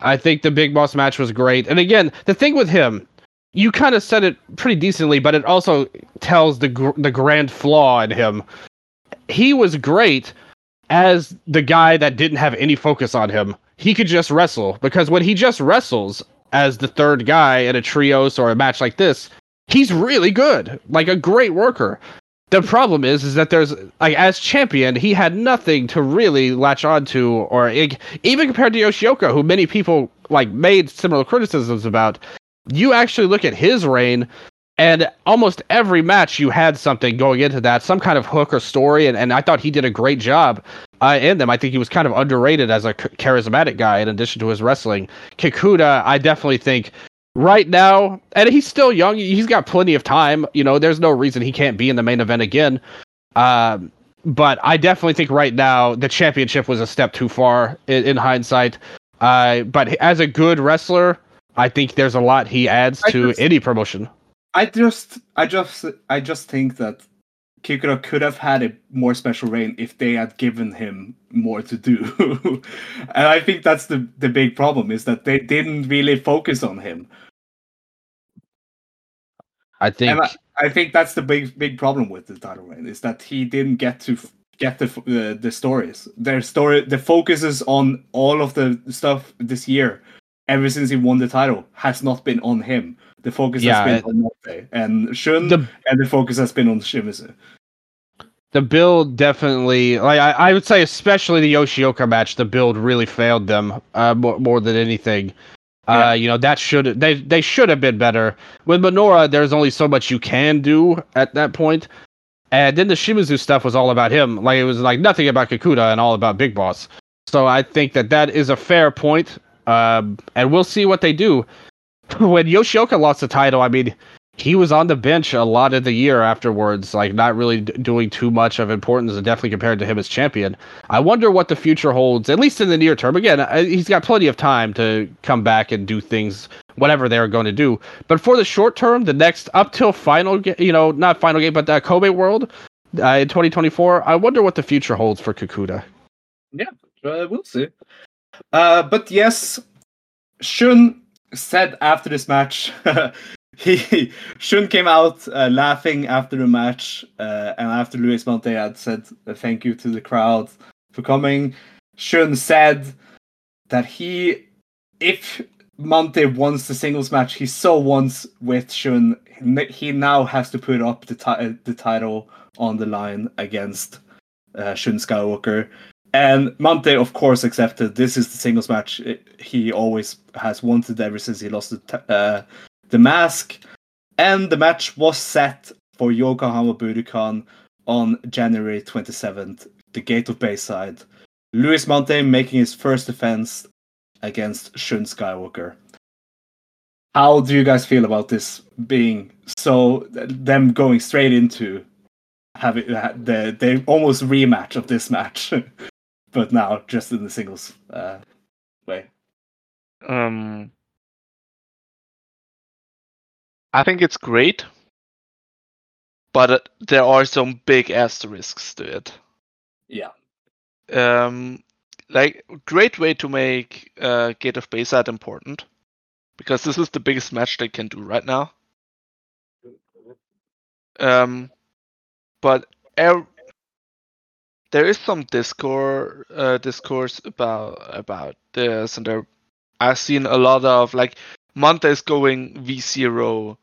I think the Big Boss match was great. And again, the thing with him, you kind of said it pretty decently, but it also tells the gr- the grand flaw in him. He was great as the guy that didn't have any focus on him. He could just wrestle because when he just wrestles as the third guy in a trios or a match like this, he's really good, like a great worker. The problem is, is that there's like as champion, he had nothing to really latch onto, or even compared to Yoshioka, who many people like made similar criticisms about. You actually look at his reign, and almost every match you had something going into that, some kind of hook or story, and, and I thought he did a great job uh, in them. I think he was kind of underrated as a charismatic guy in addition to his wrestling. Kikuta, I definitely think right now, and he's still young. He's got plenty of time. You know, there's no reason he can't be in the main event again. Um, but I definitely think right now the championship was a step too far in, in hindsight. Uh, but as a good wrestler, I think there's a lot he adds I to just- any promotion. I just, I just, I just think that Kikuta could have had a more special reign if they had given him more to do, and I think that's the the big problem is that they didn't really focus on him. I think I, I think that's the big big problem with the title reign is that he didn't get to get the uh, the stories. Their story, the focus is on all of the stuff this year. Ever since he won the title, has not been on him. The focus Yeah, has been on Mante and Shun, the and the focus has been on Shimizu. the build definitely like I, I would say especially the Yoshioka match the build really failed them uh more, more than anything. Yeah. uh you know that should they they should have been better. With Minoura there's only so much you can do at that point. And then the Shimizu stuff was all about him. Like it was like nothing about Kikuta and all about Big Boss. So I think that that is a fair point um and we'll see what they do when Yoshioka lost the title I mean he was on the bench a lot of the year afterwards, like not really d- doing too much of importance, and definitely compared to him as champion. I wonder what the future holds, at least in the near term. Again, I, he's got plenty of time to come back and do things, whatever they're going to do. But for the short term, the next up till final, ga- you know, not final game, but the Kobe World uh, in 2024, I wonder what the future holds for Kikuta. Uh, we'll see. Uh, but yes, Shun said after this match, he Shun came out uh, laughing after the match, uh, and after Luis Mante had said uh, thank you to the crowd for coming. Shun said that he, if Mante wants the singles match, he so wants with Shun, he now has to put up the ti- the title on the line against uh, Shun Skywalker. And Mante, of course, accepted. This is the singles match he always has wanted ever since he lost the, uh, the mask. And the match was set for Yokohama Budokan on January 27th, the Gate of Bayside. Luis Mante making his first defense against Shun Skywalker. How do you guys feel about this being so them going straight into having the almost rematch of this match? but now just in the singles uh, way. Um, I think it's great, but uh, there are some big asterisks to it. Yeah. Um, like great way to make uh, Gate of Bayside important, because this is the biggest match they can do right now. Um, but er- there is some discourse uh, discourse about about this, and there I've seen a lot of like Mantes going V zero.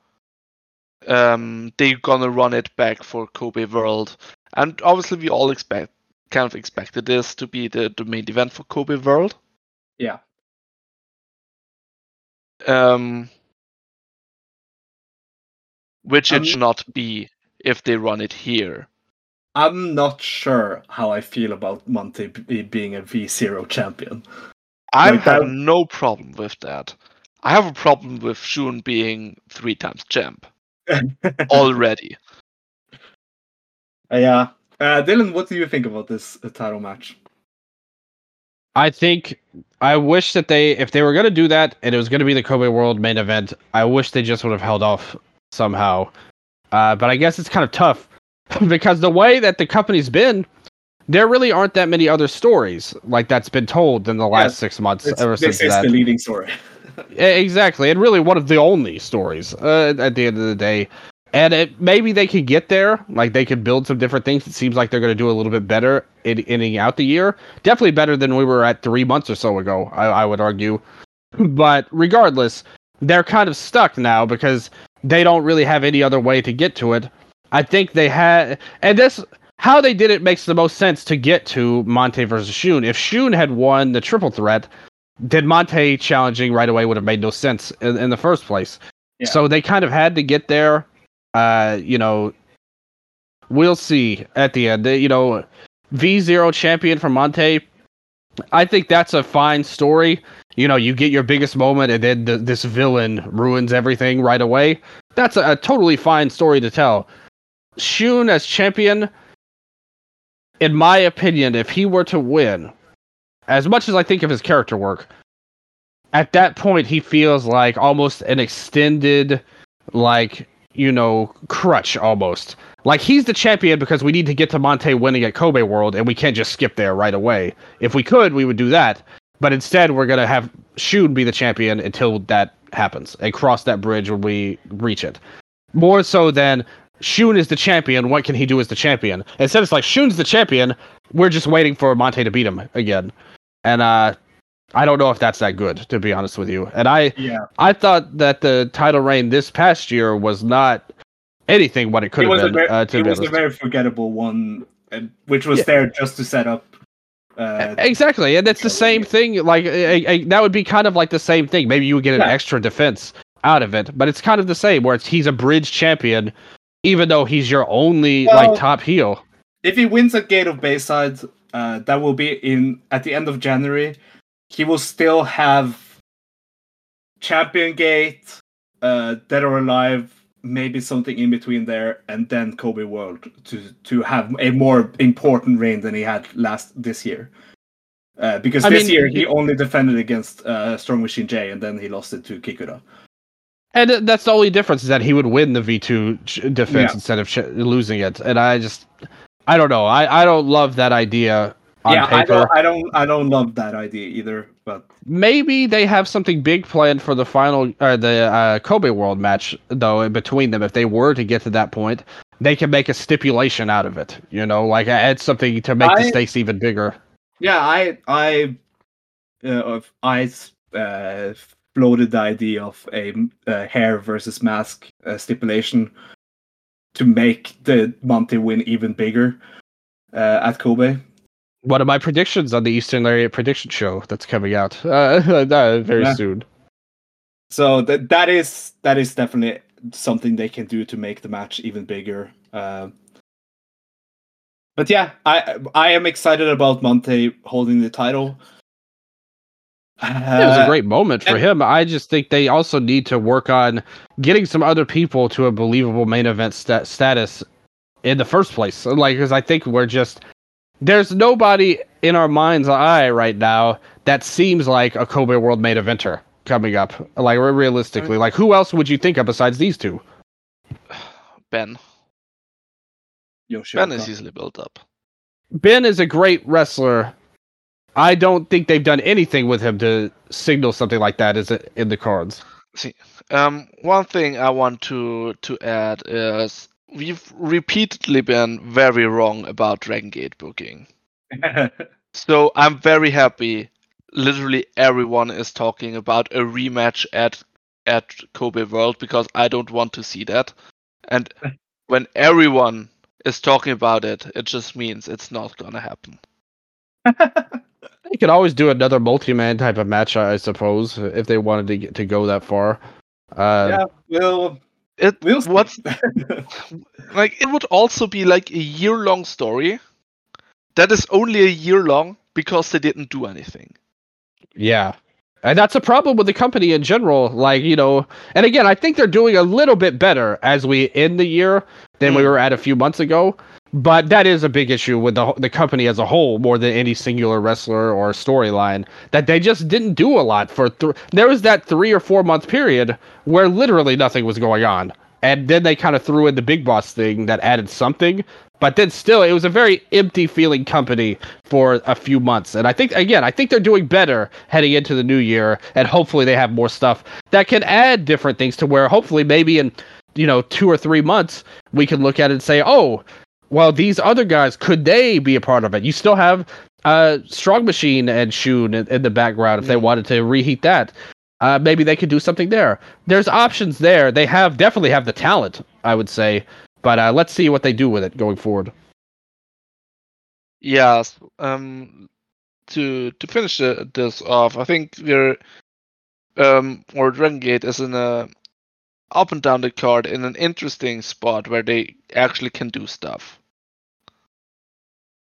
Um, they're gonna run it back for Kobe World, and obviously we all expect kind of expected this to be the, the main event for Kobe World. Yeah. Um, which Um, it should not be if they run it here. I'm not sure how I feel about Mante b- being a V0 champion. I Like have that- no problem with that. I have a problem with Shun being three times champ already. Uh, yeah. Uh, Dylan, what do you think about this uh, title match? I think I wish that they, if they were going to do that and it was going to be the Kobe World main event, I wish they just would have held off somehow. Uh, but I guess it's kind of tough because the way that the company's been, there really aren't that many other stories like that's been told in the last Yes, six months It's- ever this since is that. the leading story. Exactly, and really one of the only stories uh, at the end of the day. And it, maybe they could get there, like they could build some different things. It seems like they're going to do a little bit better in ending out the year. Definitely better than we were at three months or so ago. I, I would argue. But regardless, they're kind of stuck now because they don't really have any other way to get to it. I think they had, and this how they did it makes the most sense to get to Mante versus Shun. If Shun had won the triple threat, then Mante challenging right away would have made no sense in, in the first place. Yeah. So they kind of had to get there. Uh, you know, we'll see at the end. You know, V zero champion for Mante. I think that's a fine story. You know, you get your biggest moment, and then the, this villain ruins everything right away. That's a, a totally fine story to tell. Shun as champion, in my opinion, if he were to win, as much as I think of his character work, at that point he feels like almost an extended, like you know, crutch almost. Like he's the champion because we need to get to Mante winning at Kobe World, and we can't just skip there right away. If we could, we would do that. But instead, we're gonna have Shun be the champion until that happens, and cross that bridge when we reach it. More so than Shun is the champion. What can he do as the champion? Instead, it's like Shun's the champion. We're just waiting for Mante to beat him again. And uh, I don't know if that's that good, to be honest with you. And I, Yeah. I thought that the title reign this past year was not anything what it could it have been. very, uh, it be was a very forgettable one, which was Yeah. there just to set up. Uh, Exactly, and it's the same thing. Like a, a, that would be kind of like the same thing. Maybe you would get an Yeah. extra defense out of it, but it's kind of the same. Where it's, he's a bridge champion, even though he's your only Well- like top heel. if he wins at Gate of Bayside, uh, that will be in at the end of January. He will still have Champion Gate, uh, Dead or Alive maybe something in between there, and then Kobe World to to have a more important reign than he had last this year. Uh, because I this mean, year he- he only defended against uh, Strong Machine J, and then he lost it to Kikuta. And that's the only difference is that he would win the V two ch- defense Yeah. instead of losing it. And I just, I don't know. I, I don't love that idea on yeah, I don't, I don't, I don't love that idea either. But Maybe they have something big planned for the final or the uh, Kobe World match though in between them. If they were to get to that point, they can make a stipulation out of it. You know, like add something to make the stakes even bigger. yeah, I, I, uh, of I uh, floated the idea of a uh, hair versus mask uh, stipulation to make the Mante win even bigger uh, at Kobe. One of my predictions on the Eastern Lariat prediction show that's coming out uh, uh, very Yeah. soon. So that that is that is definitely something they can do to make the match even bigger. Uh, but yeah, I I am excited about Mante holding the title. It was a Uh, great moment for him. I just think they also need to work on getting some other people to a believable main event sta- status in the first place. Like, because I think we're just there's nobody in our mind's eye right now that seems like a Kobe World main eventer coming up. Like, re- realistically, like who else would you think of besides these two? Ben. Yoshioka. Ben is easily built up. Ben is a great wrestler. I don't think they've done anything with him to signal something like that is in the cards. Um, one thing I want to to add is we've repeatedly been very wrong about Dragon Gate booking. So I'm very happy. Literally everyone is talking about a rematch at at Kobe World because I don't want to see that. And when everyone is talking about it, it just means it's not gonna happen. They could always do another multi-man type of match, I suppose, if they wanted to get to go that far. Uh, yeah, we'll It we'll what's like it would also be like a year long story that is only a year long because they didn't do anything. Yeah. And that's a problem with the company in general. Like, you know, and again, I think they're doing a little bit better as we end the year than we Mm. were at a few months ago. But that is a big issue with the the company as a whole, more than any singular wrestler or storyline. That they just didn't do a lot for. Th- there was that three or four month period where literally nothing was going on, and then they kind of threw in the big boss thing that added something. But then still, it was a very empty feeling company for a few months. And I think, again, I think they're doing better heading into the new year. And hopefully they have more stuff that can add different things to where hopefully maybe in, you know, two or three months, we can look at it and say, oh, well, these other guys, could they be a part of it? You still have uh, Strong Machine and Shun in, in the background if they Mm. wanted to reheat that. Uh, maybe they could do something there. There's options there. They have definitely have the talent, I would say. But uh, let's see what they do with it going forward. Yes. Um, to to finish uh, this off, I think we're um or Dragon Gate is in a up and down the card in an interesting spot where they actually can do stuff.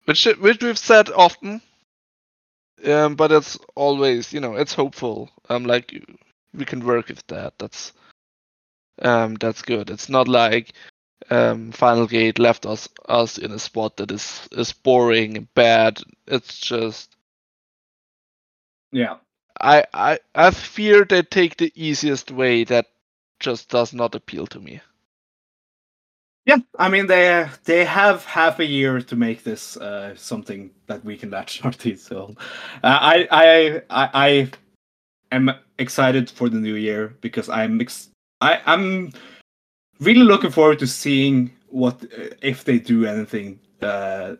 Which which we've said often. Um, but it's always you know it's hopeful. Um, like we can work with that. That's um that's good. It's not like um Final Gate left us us in a spot that is is boring and bad. It's just yeah. I I I fear they take the easiest way that just does not appeal to me. Yeah, I mean they they have half a year to make this uh, something that we can latch our teeth. Uh, I, I I I am excited for the new year because I'm ex- I I'm really looking forward to seeing what uh, if they do anything uh,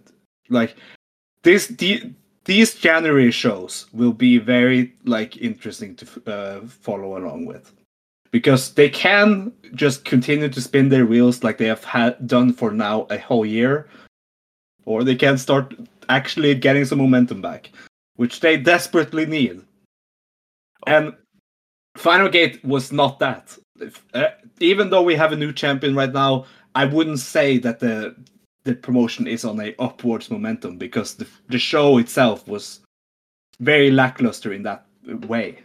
like this the these January shows will be very like interesting to uh, follow along with because they can just continue to spin their wheels like they have had done for now a whole year or they can start actually getting some momentum back which they desperately need. And final gate was not that. If- uh, even though we have a new champion right now i wouldn't say that the the promotion is on a upwards momentum because the, the show itself was very lackluster in that way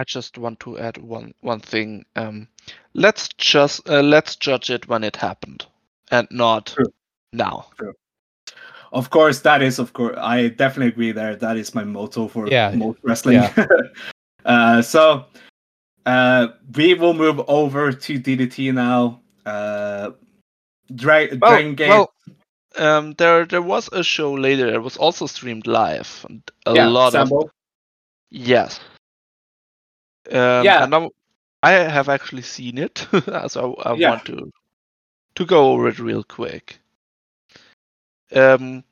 I just want to add one one thing. Um, let's just uh, let's judge it when it happened, and not True. now. Of course, that is of course. I definitely agree there. That is my motto for Yeah. most wrestling. uh, so uh, we will move over to DDT now. Uh, Dra- Well, Dragon Gate. well, um, there there was a show later. It was also streamed live. And a yeah, lot of yes. Um, Yeah. and I have actually seen it, so I, I Yeah. want to to go over it real quick. Um,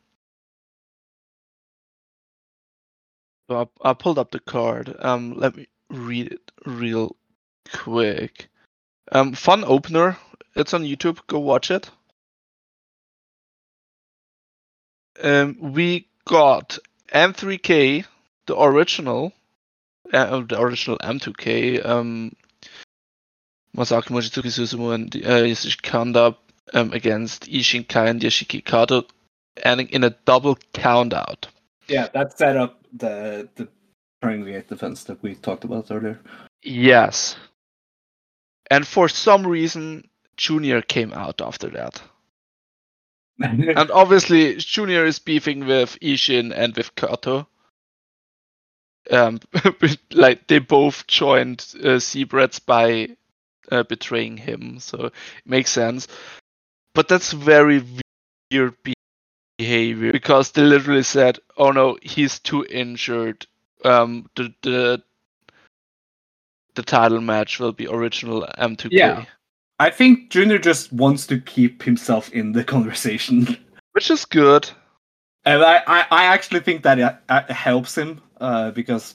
so I, I pulled up the card. Um, let me read it real quick. Um, fun opener. It's on YouTube. Go watch it. Um, we got M3K, the original, uh, the original M2K. Um, Masaki Mochizuki Susumu and uh, Yasushi Kanda um, against Ishin Kai and Yoshiki Kato, ending in a double count out. Yeah, that set up the the Gate defense that we talked about earlier. Yes. And for some reason, Junior came out after that. And obviously, Junior is beefing with Ishin and with Kato. Um, like they both joined uh, Z-Brats by uh, betraying him, so it makes sense. But that's very weird behavior because they literally said, "Oh no, he's too injured. Um, the the the title match will be original M2K." Yeah. I think Junior just wants to keep himself in the conversation. which is good. And I, I, I actually think that it, uh, helps him uh, because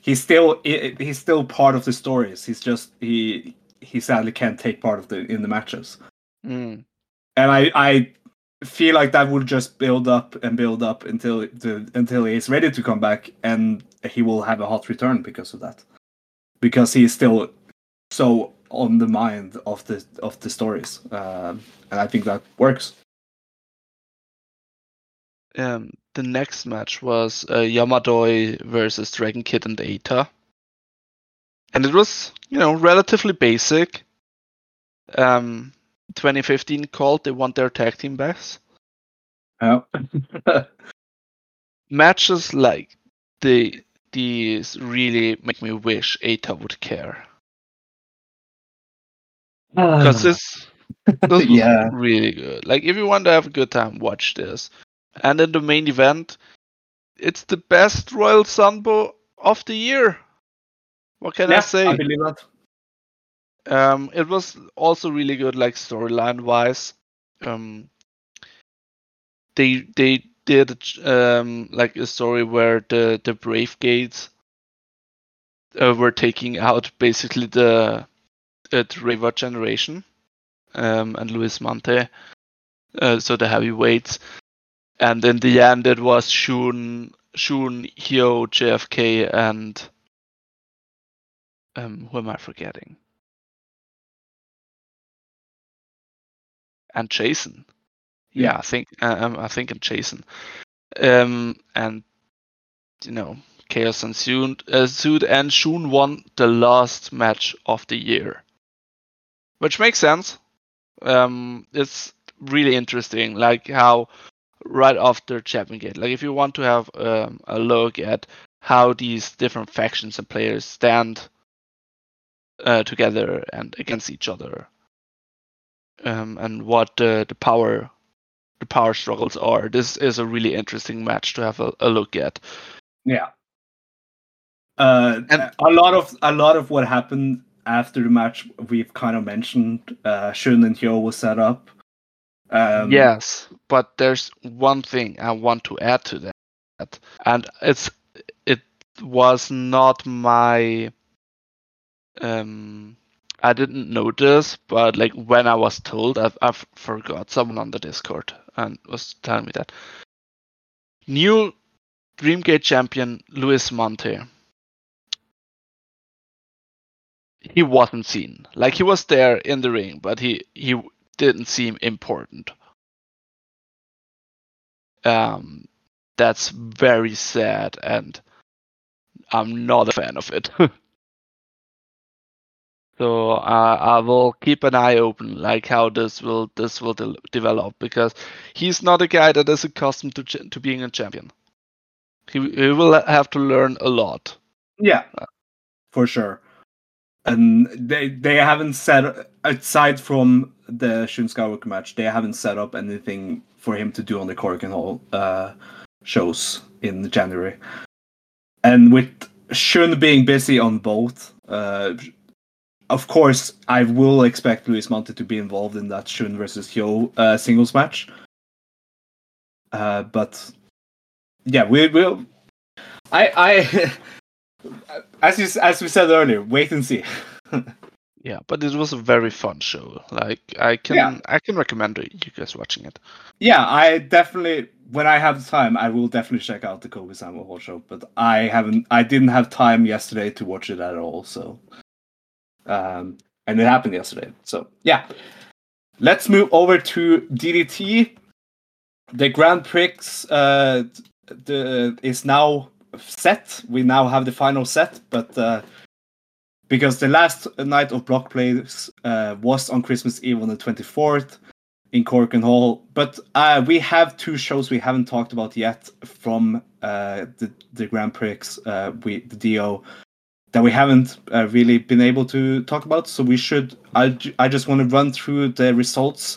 he's still he's still part of the stories. He's just he he sadly can't take part of the in the matches. Mm. And I I feel like that will just build up and build up until the, until he is ready to come back, and he will have a hot return because of that. Because he is still so on the mind of the of the stories, um, and I think that works. Um, the next match was uh, Yamadoi versus Dragon Kid and Eita. And it was, you know, relatively basic. Um, 2015 called, they won their tag team backs. Yeah. Matches like the these really make me wish Eita would care. Because this, this was Yeah. really good. Like, if you want to have a good time, watch this. And in the main event, it's the best Royal Sunbow of the year. What can I say? I believe that. Um, it was also really good, like storyline wise. Um, they they did um like a story where the the Brave Gates uh, were taking out basically the uh, the River generation, um, and Luis Mante, uh, so the heavyweights, and in the end it was Shun Shun Hyo JFK and um who am I forgetting? and Jason. Yeah, I think uh, um, I think and Jason. Um, and you know, chaos ensued. Uh, ensued and Shun won the last match of the year, which makes sense. Um, it's really interesting, like how right after Champion Gate, like if you want to have um, a look at how these different factions and players stand uh, together and against each other um, and what the the power the power struggles are. This is a really interesting match to have a, a look at. Yeah. Uh, And- a lot of a lot of what happened after the match we've kind of mentioned. Uh, Shun and Hyo was set up. Um, yes, but there's one thing I want to add to that, and it's it was not my um I didn't notice, but like when I was told, I I forgot someone on the Discord and was telling me that new Dreamgate champion Luis Mante. He wasn't seen. Like he was there in the ring, but he he didn't seem important. Um, that's very sad, and I'm not a fan of it. So uh, I will keep an eye open, like how this will this will de- develop, because he's not a guy that is accustomed to ch- to being a champion. He he will have to learn a lot. Yeah, for sure. And they they haven't set aside from the Shun Skywalker match, they haven't set up anything for him to do on the Korakuen Hall uh, shows in January. And with Shun being busy on both, uh, of course, I will expect Luis Mante to be involved in that Shun versus Hyo uh, singles match. Uh, but yeah, we will. I I as you as we said earlier, wait and see. Yeah, but it was a very fun show. Like I can Yeah. I can recommend you guys watching it. yeah, I definitely when I have time, I will definitely check out the Kobe Sanbo Hall show. But I haven't, I didn't have time yesterday to watch it at all. So, um, and it happened yesterday. So yeah, let's move over to DDT. The Grand Prix uh, the is now set. We now have the final set, but uh, because the last night of block plays uh, was on Christmas Eve on the twenty fourth in Korakuen Hall. But uh, we have two shows we haven't talked about yet from uh, the the Grand Prix, uh, we the D-Oh that we haven't uh, really been able to talk about. So we should. I I just want to run through the results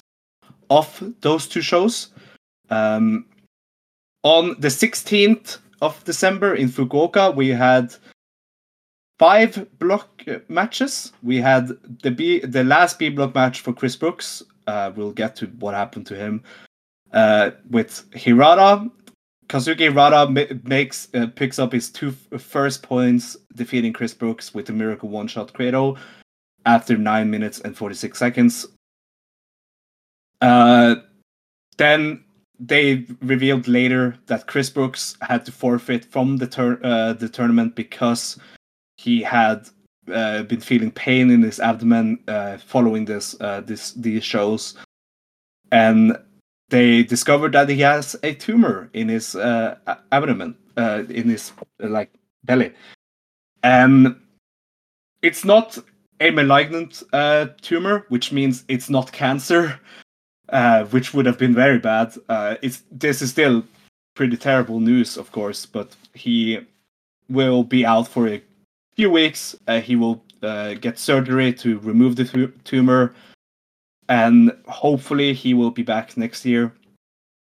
of those two shows. Um, on the 16th of December in Fukuoka, we had five block uh, matches. We had the B, the last B block match for Chris Brooks. Uh, we'll get to what happened to him. Uh, with Hirata, Kazuki Hirata ma- makes uh, picks up his two f- first points, defeating Chris Brooks with a miracle one shot Credo after nine minutes and forty six seconds. Uh, then they revealed later that Chris Brooks had to forfeit from the tur- uh, the tournament because he had uh, been feeling pain in his abdomen uh, following this uh, this these shows, and they discovered that he has a tumor in his uh, abdomen, uh, in his like belly, and it's not a malignant tumor, which means it's not cancer, uh, which would have been very bad. Uh, it's this is still pretty terrible news, of course, but he will be out for a few weeks. Uh, he will uh, get surgery to remove the tu- tumor, and hopefully he will be back next year.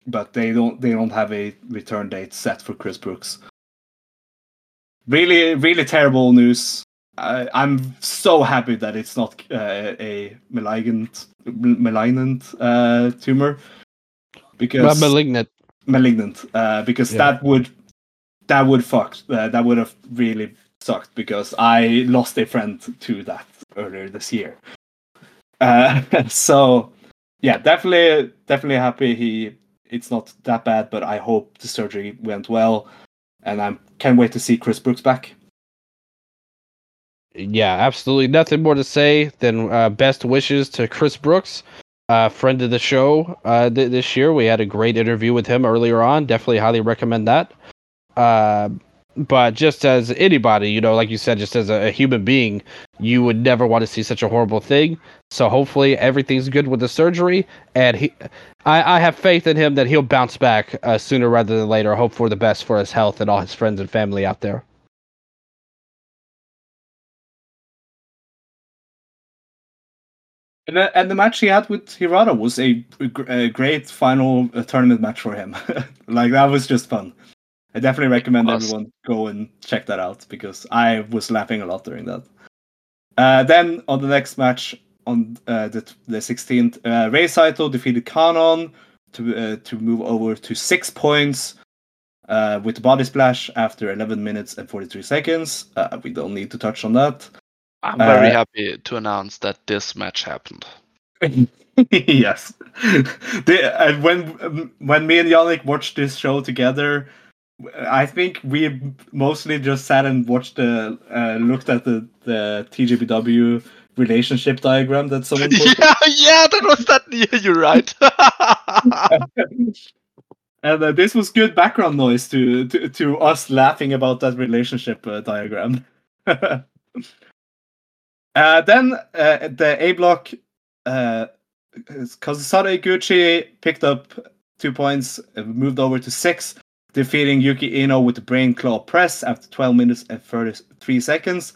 But they don't they don't have a return date set for Chris Brooks. Really, really terrible news. I, I'm so happy that it's not uh, a malignant malignant uh, tumor because malignant. malignant uh, because Yeah. that would that would fuck uh, that would have really sucked because I lost a friend to that earlier this year. Uh, so yeah, definitely definitely happy he it's not that bad, but I hope the surgery went well, and I can't wait to see Chris Brooks back. Yeah, absolutely nothing more to say than uh, best wishes to Chris Brooks, uh, friend of the show uh, th- this year. We had a great interview with him earlier on. Definitely highly recommend that. Uh, but just as anybody, you know, like you said, just as a, a human being, you would never want to see such a horrible thing. So hopefully everything's good with the surgery, and he, I, I have faith in him that he'll bounce back uh, sooner rather than later. Hope for the best for his health and all his friends and family out there. And the, and the match he had with Hirata was a, a great final uh, tournament match for him. like that was just fun. I definitely recommend everyone go and check that out because I was laughing a lot during that. Uh, then on the next match on uh, the the 16th, uh, Rei Saito defeated Kanon to uh, to move over to six points uh, with the body splash after 11 minutes and 43 seconds. Uh, we don't need to touch on that. I'm very Uh, happy to announce that this match happened. yes. the, and when when me and Yannik watched this show together, I think we mostly just sat and watched the uh, looked at the the TJPW relationship diagram that someone posted. yeah, yeah, that was that. Yeah, you're right. and uh, this was good background noise to, to to us laughing about that relationship uh, diagram. Uh, then uh, the A block, uh, Kazusada Higuchi picked up two points, uh, moved over to six, defeating Yuki Iino with the brain claw press after 12 minutes and 33 seconds.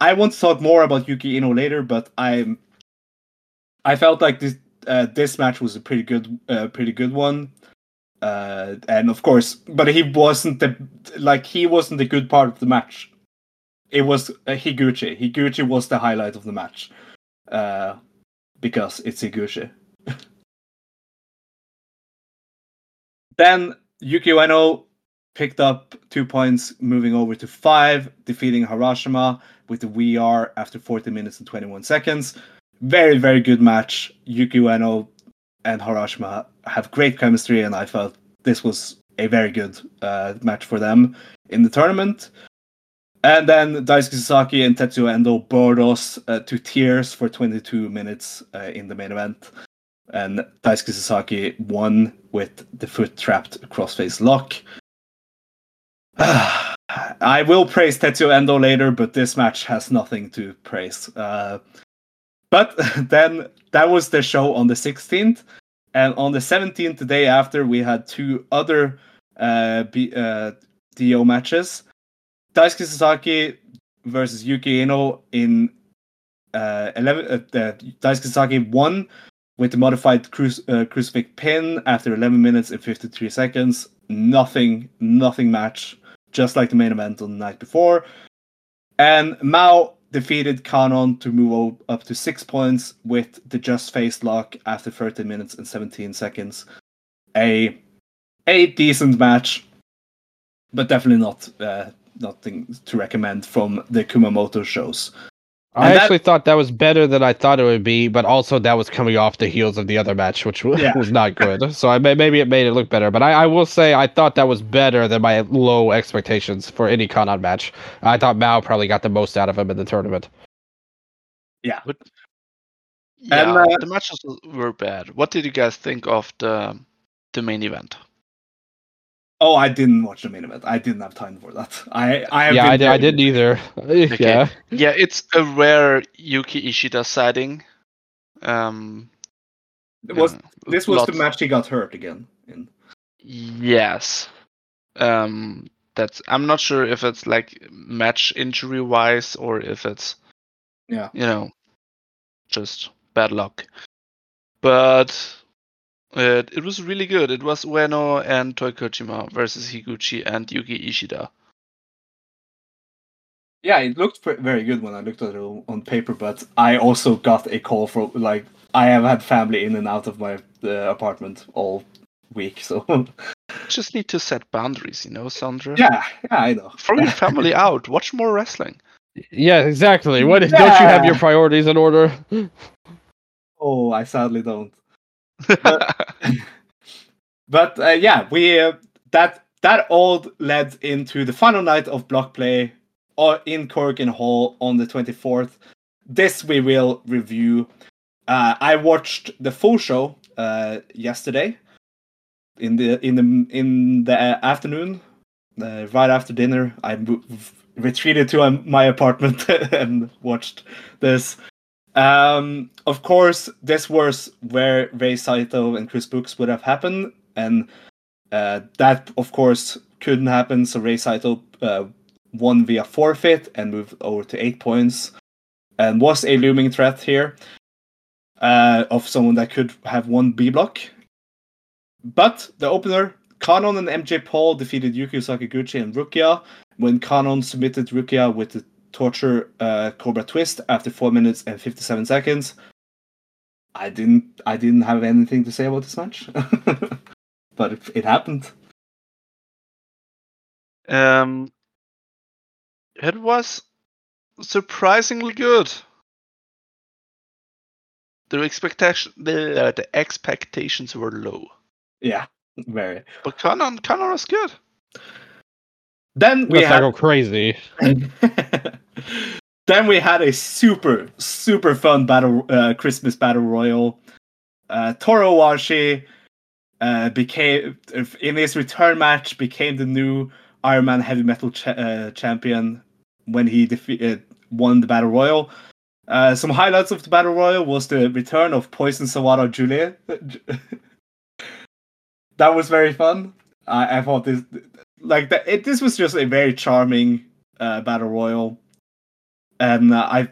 I want to talk more about Yuki Iino later, but I'm I felt like this uh, this match was a pretty good uh, pretty good one. Uh, and of course, but he wasn't the like he wasn't the good part of the match. It was uh, Higuchi. Higuchi was the highlight of the match, uh, because it's Higuchi. then Yuki Ueno picked up two points, moving over to five, defeating Harashima with the VR after 40 minutes and 21 seconds. Very, very good match. Yuki Ueno and Harashima have great chemistry, and I felt this was a very good uh, match for them in the tournament. And then Daisuke Sasaki and Tetsuya Endo bored us uh, to tears for 22 minutes uh, in the main event. And Daisuke Sasaki won with the foot trapped crossface lock. I will praise Tetsuya Endo later, but this match has nothing to praise. Uh, but then that was the show on the 16th. And on the 17th, the day after, we had two other uh, B, uh, D-Oh matches. Daisuke Sasaki versus Yuki Iino in uh, 11. Uh, Daisuke Sasaki won with the modified uh, crucifix pin after 11 minutes and 53 seconds. Nothing, nothing match, just like the main event on the night before. And Mao defeated Kanon to move up to six points with the just face lock after 13 minutes and 17 seconds. A a decent match, but definitely not uh, nothing to recommend from the Kumamoto shows. I that- actually thought that was better than I thought it would be, but also that was coming off the heels of the other match, which wa- Yeah. was not good. so I may, maybe it made it look better, but I, I will say I thought that was better than my low expectations for any Kanon match. I thought Mao probably got the most out of him in the tournament. Yeah, uh, the matches were bad. What did you guys think of the the main event? Oh, I didn't watch the main event. I didn't have time for that. I I have yeah, been I, did, I didn't either. Yeah, Yeah, it's a rare Yuki Ishida sighting. Um, It was yeah, this was the match he got hurt again in? Yes. Um, that's. I'm not sure if it's like match injury wise or if it's Yeah. you know just bad luck. But it it was really good. It was Ueno and Toi Kojima versus Higuchi and Yuki Ishida. Yeah, it looked pre- very good when I looked at it on on paper, but I also got a call from like I have had family in and out of my uh, apartment all week, so Just need to set boundaries, you know, Sondre. yeah, yeah, I know. Throw your family out. Watch more wrestling. yeah, exactly. What don't you have your priorities in order? Oh, I sadly don't. But uh, yeah, we uh, that that all led into the final night of block play or in Korakuen Hall on the 24th. This we will review. Uh, I watched the full show uh, yesterday in the in the in the afternoon, uh, right after dinner. I retreated to um, my apartment and watched this. Um, of course, this was where Rei Saito and Chris Brooks would have happened, and uh, that, of course, couldn't happen. So Rei Saito uh, won via forfeit and moved over to eight points, and was a looming threat here uh, of someone that could have won B block. But the opener, Kanon and MJ Paul defeated Yuki Sakaguchi and Rukia when Kanon submitted Rukia with the torture uh, Cobra Twist after four minutes and fifty-seven seconds. I didn't. I didn't have anything to say about this match, but it, it happened. Um, it was surprisingly good. The expectation, the, the expectations were low, Yeah, very. but Kanon, Kanon was good. Then we Let's had go crazy. then we had a super super fun battle uh, Christmas battle royal. Uh, Toru Owashi uh, became in his return match became the new Iron Man Heavy Metal cha- uh, champion when he defeated won the battle royal. Uh, some highlights of the battle royal was the return of Poison Sawada Julia. that was very fun. I, I thought this like that. It, this was just a very charming uh, battle royal, and uh, I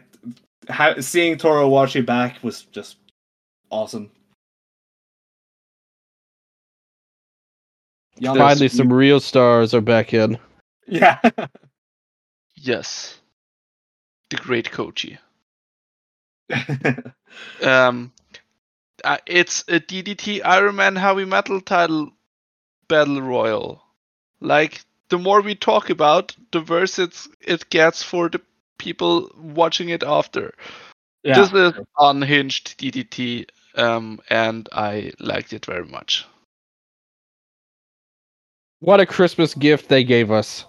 ha- seeing Toru Owashi back was just awesome. Jan- Finally, some real stars are back in. yeah. Yes. The great Koji. Um, uh, it's a DDT Iron Man Heavy Metal title battle royal. Like the more we talk about, the worse it's it gets for the people watching it after. yeah. This is unhinged DDT, um, and I liked it very much. What a Christmas gift they gave us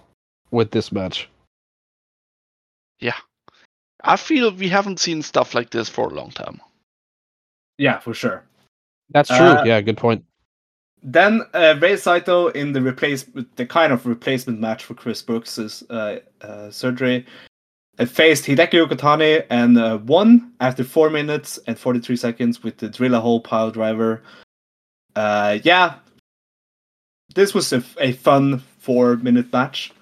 with this match. Yeah. I feel we haven't seen stuff like this for a long time. yeah, for sure. That's true. Uh, yeah, good point. Then uh, Rei Saito in the replace the kind of replacement match for Chris Brooks' uh, uh, surgery uh, faced Hideki Okatani and uh, won after four minutes and 43 seconds with the drill a hole pile driver. Uh, yeah, this was a, a fun four minute match.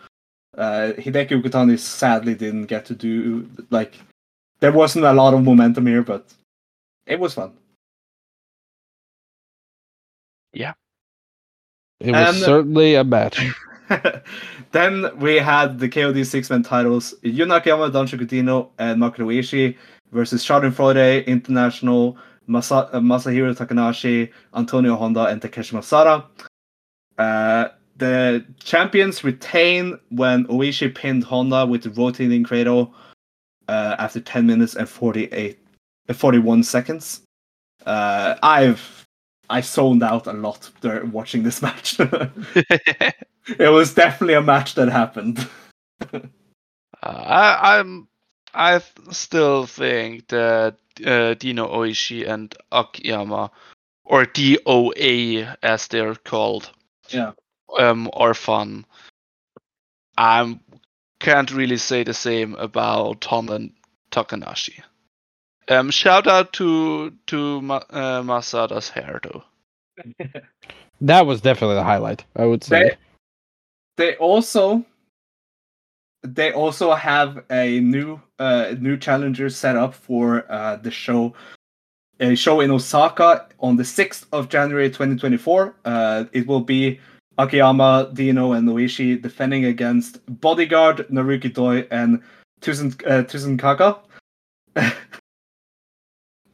Hideki Okatani sadly didn't get to do like there wasn't a lot of momentum here, but it was fun. It was and- certainly a match. then we had the KOD six man titles Yunakiyama, Danshoku Dino, and Makoto Oishi versus Schadenfreude International, Masa- uh, Masahiro Takanashi, Antonio Honda, and Takeshi Masada. Uh, the champions retain when Oishi pinned Honda with the rotating cradle uh, after 10 minutes and 48, uh, 41 seconds. Uh, I've I zoned out a lot during watching this match. it was definitely a match that happened. Uh, I, I'm I still think that uh, Dino Oishi and Akiyama, or DOA as they're called, Yeah. um, are fun. I can't really say the same about Honda and Takanashi. Um, shout out to to Ma- uh, Masada's hair though. That was definitely the highlight, I would say. They, they also they also have a new uh new challenger set up for uh the show a show in Osaka on the 6th of January 2024. Uh it will be Akiyama, Dino, and Noishi defending against Bodyguard, Naruki Doi, and Tuzun uh, Tuzun Kaka.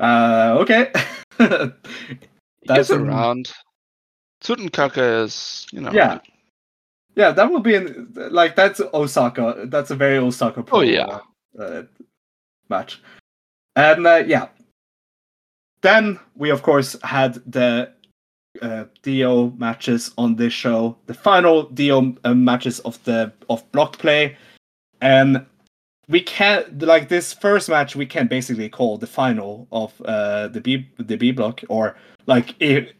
uh okay. That's around. Tsutenkaka is, you know. Yeah. Yeah, that would be in, like that's Osaka. That's a very Osaka. Oh, yeah. uh, match, and uh, yeah. Then we of course had the uh, D-Oh matches on this show, the final D-Oh uh, matches of the of block play, and we can't like this first match we can basically call the final of uh, the B the B block or like if,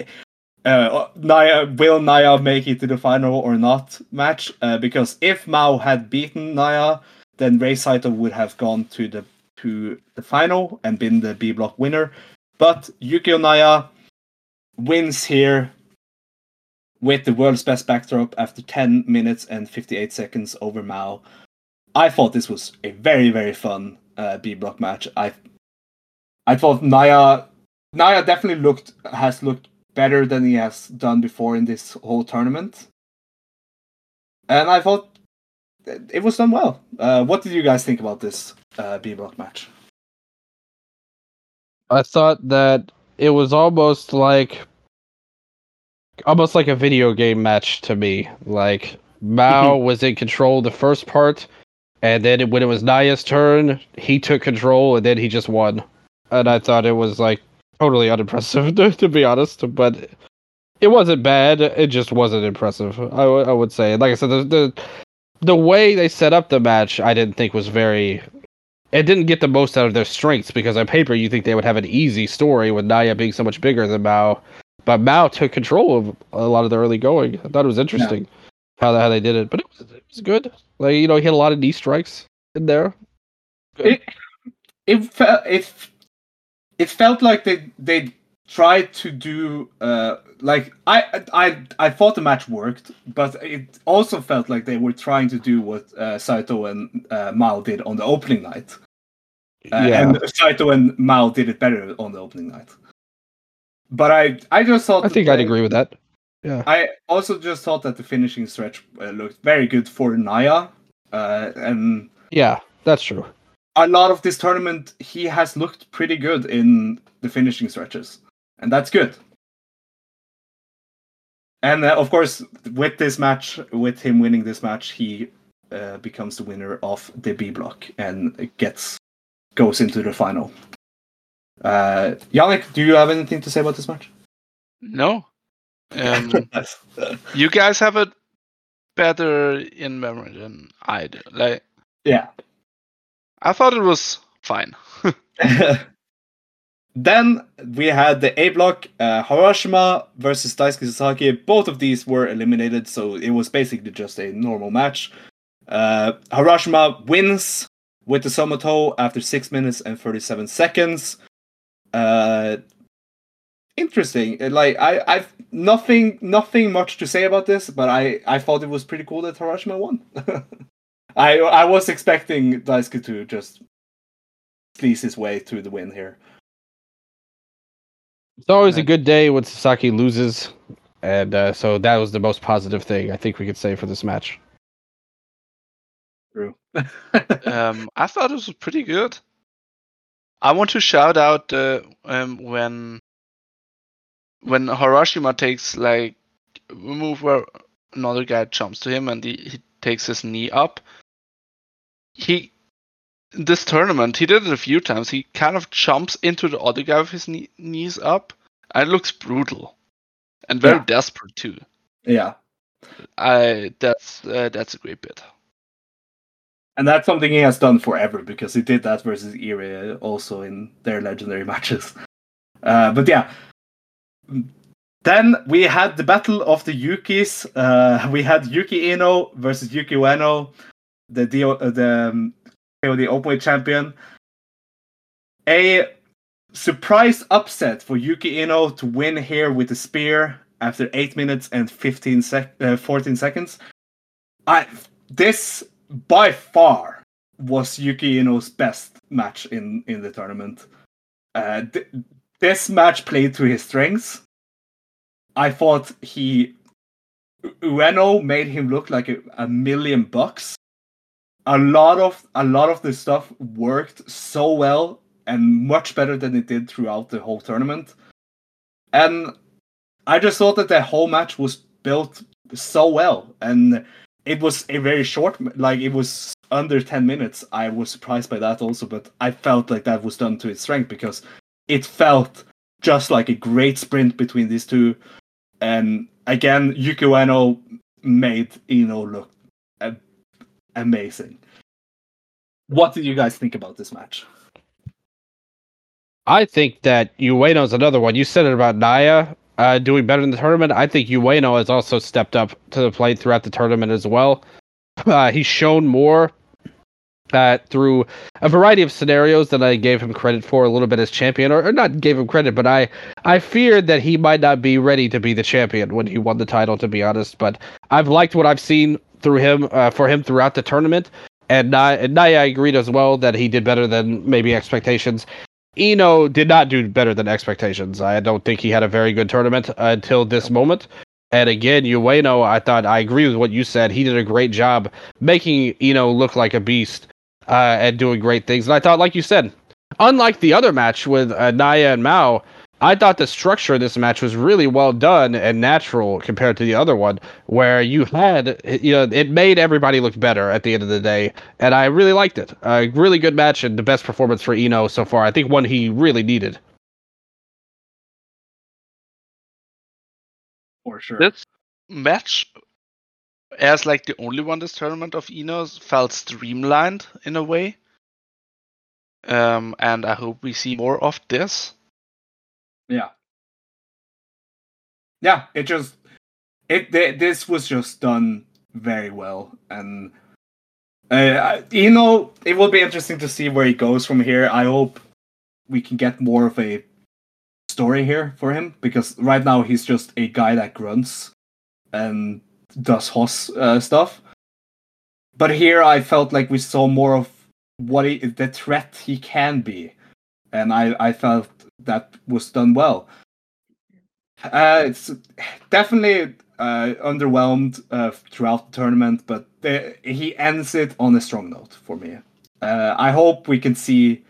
uh, Naya will Naya make it to the final or not match? Uh, because if Mao had beaten Naya, then Rei Saito would have gone to the to the final and been the B block winner. But Yukio Naya wins here with the world's best backdrop after 10 minutes and 58 seconds over Mao. I thought this was a very very fun uh, B block match. I I thought Naya Naya definitely looked has looked better than he has done before in this whole tournament. And I thought it was done well. Uh, what did you guys think about this uh, B block match? I thought that it was almost like almost like a video game match to me. Like Mao was in control the first part, and then when it was Naya's turn, he took control and then he just won. And I thought it was like totally unimpressive to, to be honest, but it wasn't bad. It just wasn't impressive. I, w- I would say. Like I said, the, the the way they set up the match, I didn't think was very it didn't get the most out of their strengths because on paper you think they would have an easy story with Naya being so much bigger than Mao, but Mao took control of a lot of the early going. I thought it was interesting how how they did it, but it was it was good. Like you know, he had a lot of knee strikes in there. It, it felt it it felt like they they tried to do uh like I I I thought the match worked, but it also felt like they were trying to do what uh, Saito and uh, Mao did on the opening night. Uh, Yeah. And Saito and Mao did it better on the opening night. But I I just thought I think that I'd agree with that. Yeah. I also just thought that the finishing stretch uh, looked very good for Naya, uh, and Yeah, that's true. a lot of this tournament he has looked pretty good in the finishing stretches, and that's good. And uh, of course, with this match, with him winning this match, he uh, becomes the winner of the B block and gets goes into the final. Uh, Yannik, do you have anything to say about this match? No. Um, you guys have it better in memory than I do. Like yeah. I thought it was fine. then we had the A block, uh, Harashima versus Daisuke Sasaki. Both of these were eliminated, so it was basically just a normal match. Uh, Harashima wins with the Somato after 6 minutes and 37 seconds. Uh, interesting. Uh, Like I, I've nothing, nothing much to say about this, but I, I thought it was pretty cool that Harashima won. I, I was expecting Daisuke to just squeeze his way to the win here. It's always a good day when Sasaki loses, and uh, so that was the most positive thing I think we could say for this match. True. um, I thought it was pretty good. I want to shout out uh, um, when when Harashima takes like a move where another guy jumps to him and he, he takes his knee up. He this tournament he did it a few times. He kind of jumps into the other guy with his knee, knees up, and it looks brutal and very Yeah. desperate too. yeah. I that's uh, that's a great bit. And that's something he has done forever because he did that versus Irie also in their legendary matches. Uh, but yeah. Then we had the battle of the Yukis. Uh, we had Yuki Iino versus Yuki Ueno, the Dio, uh, the um, KOD Openweight champion. A surprise upset for Yuki Iino to win here with the spear after 8 minutes and 15 sec- uh, 14 seconds. I this by far was Yuki Iino's best match in in the tournament. Uh, th- this match played to his strengths. I thought he Ueno made him look like a, a million bucks. A lot of a lot of the stuff worked so well and much better than it did throughout the whole tournament. And I just thought that the whole match was built so well and it was a very short like it was under 10 minutes i was surprised by that also but i felt like that was done to its strength because it felt just like a great sprint between these two and again yuki ueno made ino look a- amazing what did you guys think about this match I think that Ueno's another one. You said it about Naya uh, doing better in the tournament. I think Ueno has also stepped up to the plate throughout the tournament as well. Uh, he's shown more uh, through a variety of scenarios that I gave him credit for a little bit as champion, or, or not gave him credit, but I I feared that he might not be ready to be the champion when he won the title, to be honest. But I've liked what I've seen through him uh, for him throughout the tournament. And Naya, and agreed as well that he did better than maybe expectations. Eno did not do better than expectations. I don't think he had a very good tournament until this moment. And again, Ueno, I thought I agree with what you said. He did a great job making Eno look like a beast uh, and doing great things. And I thought, like you said, unlike the other match with uh, Naya and Mao, I thought the structure of this match was really well done and natural compared to the other one, where you had, you know, it made everybody look better at the end of the day, and I really liked it. A really good match and the best performance for Eno so far. I think one he really needed. for sure This match, as like the only one this tournament of Enos, felt streamlined in a way. Um, and I hope we see more of this. Yeah. Yeah, it just it th- this was just done very well and Uh, you know, it will be interesting to see where he goes from here. I hope we can get more of a story here for him because right now he's just a guy that grunts and does Hoss uh, stuff. But here I felt like we saw more of what he, the threat he can be, and I, I felt that was done well. Uh, it's definitely uh, underwhelmed uh, throughout the tournament, but he ends it on a strong note for me. Uh, I hope we can see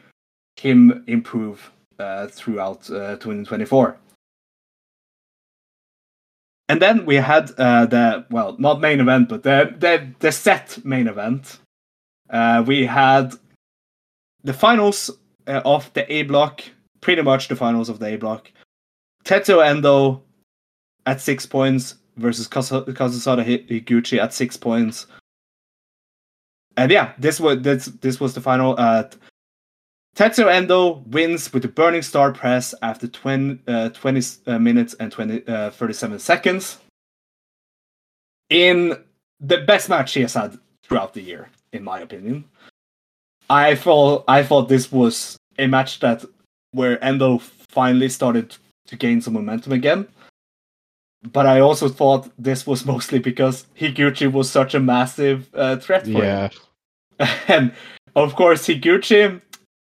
him improve uh, throughout 2024. And then we had uh, the well, not main event, but the the, the set main event. Uh, we had the finals uh, of the A block, pretty much the finals of the A block. Tetsuya Endo at six points versus Kazusada Higuchi at six points. And yeah, this was this this was the final. Uh, Tetsuya Endo wins with the Burning Star press after 20, uh, 20 uh, minutes and 20, uh, 37 seconds. In the best match he has had throughout the year, in my opinion. I thought I thought this was a match that where Endo finally started to gain some momentum again. But I also thought this was mostly because Higuchi was such a massive uh, threat for yeah. him. and of course, Higuchi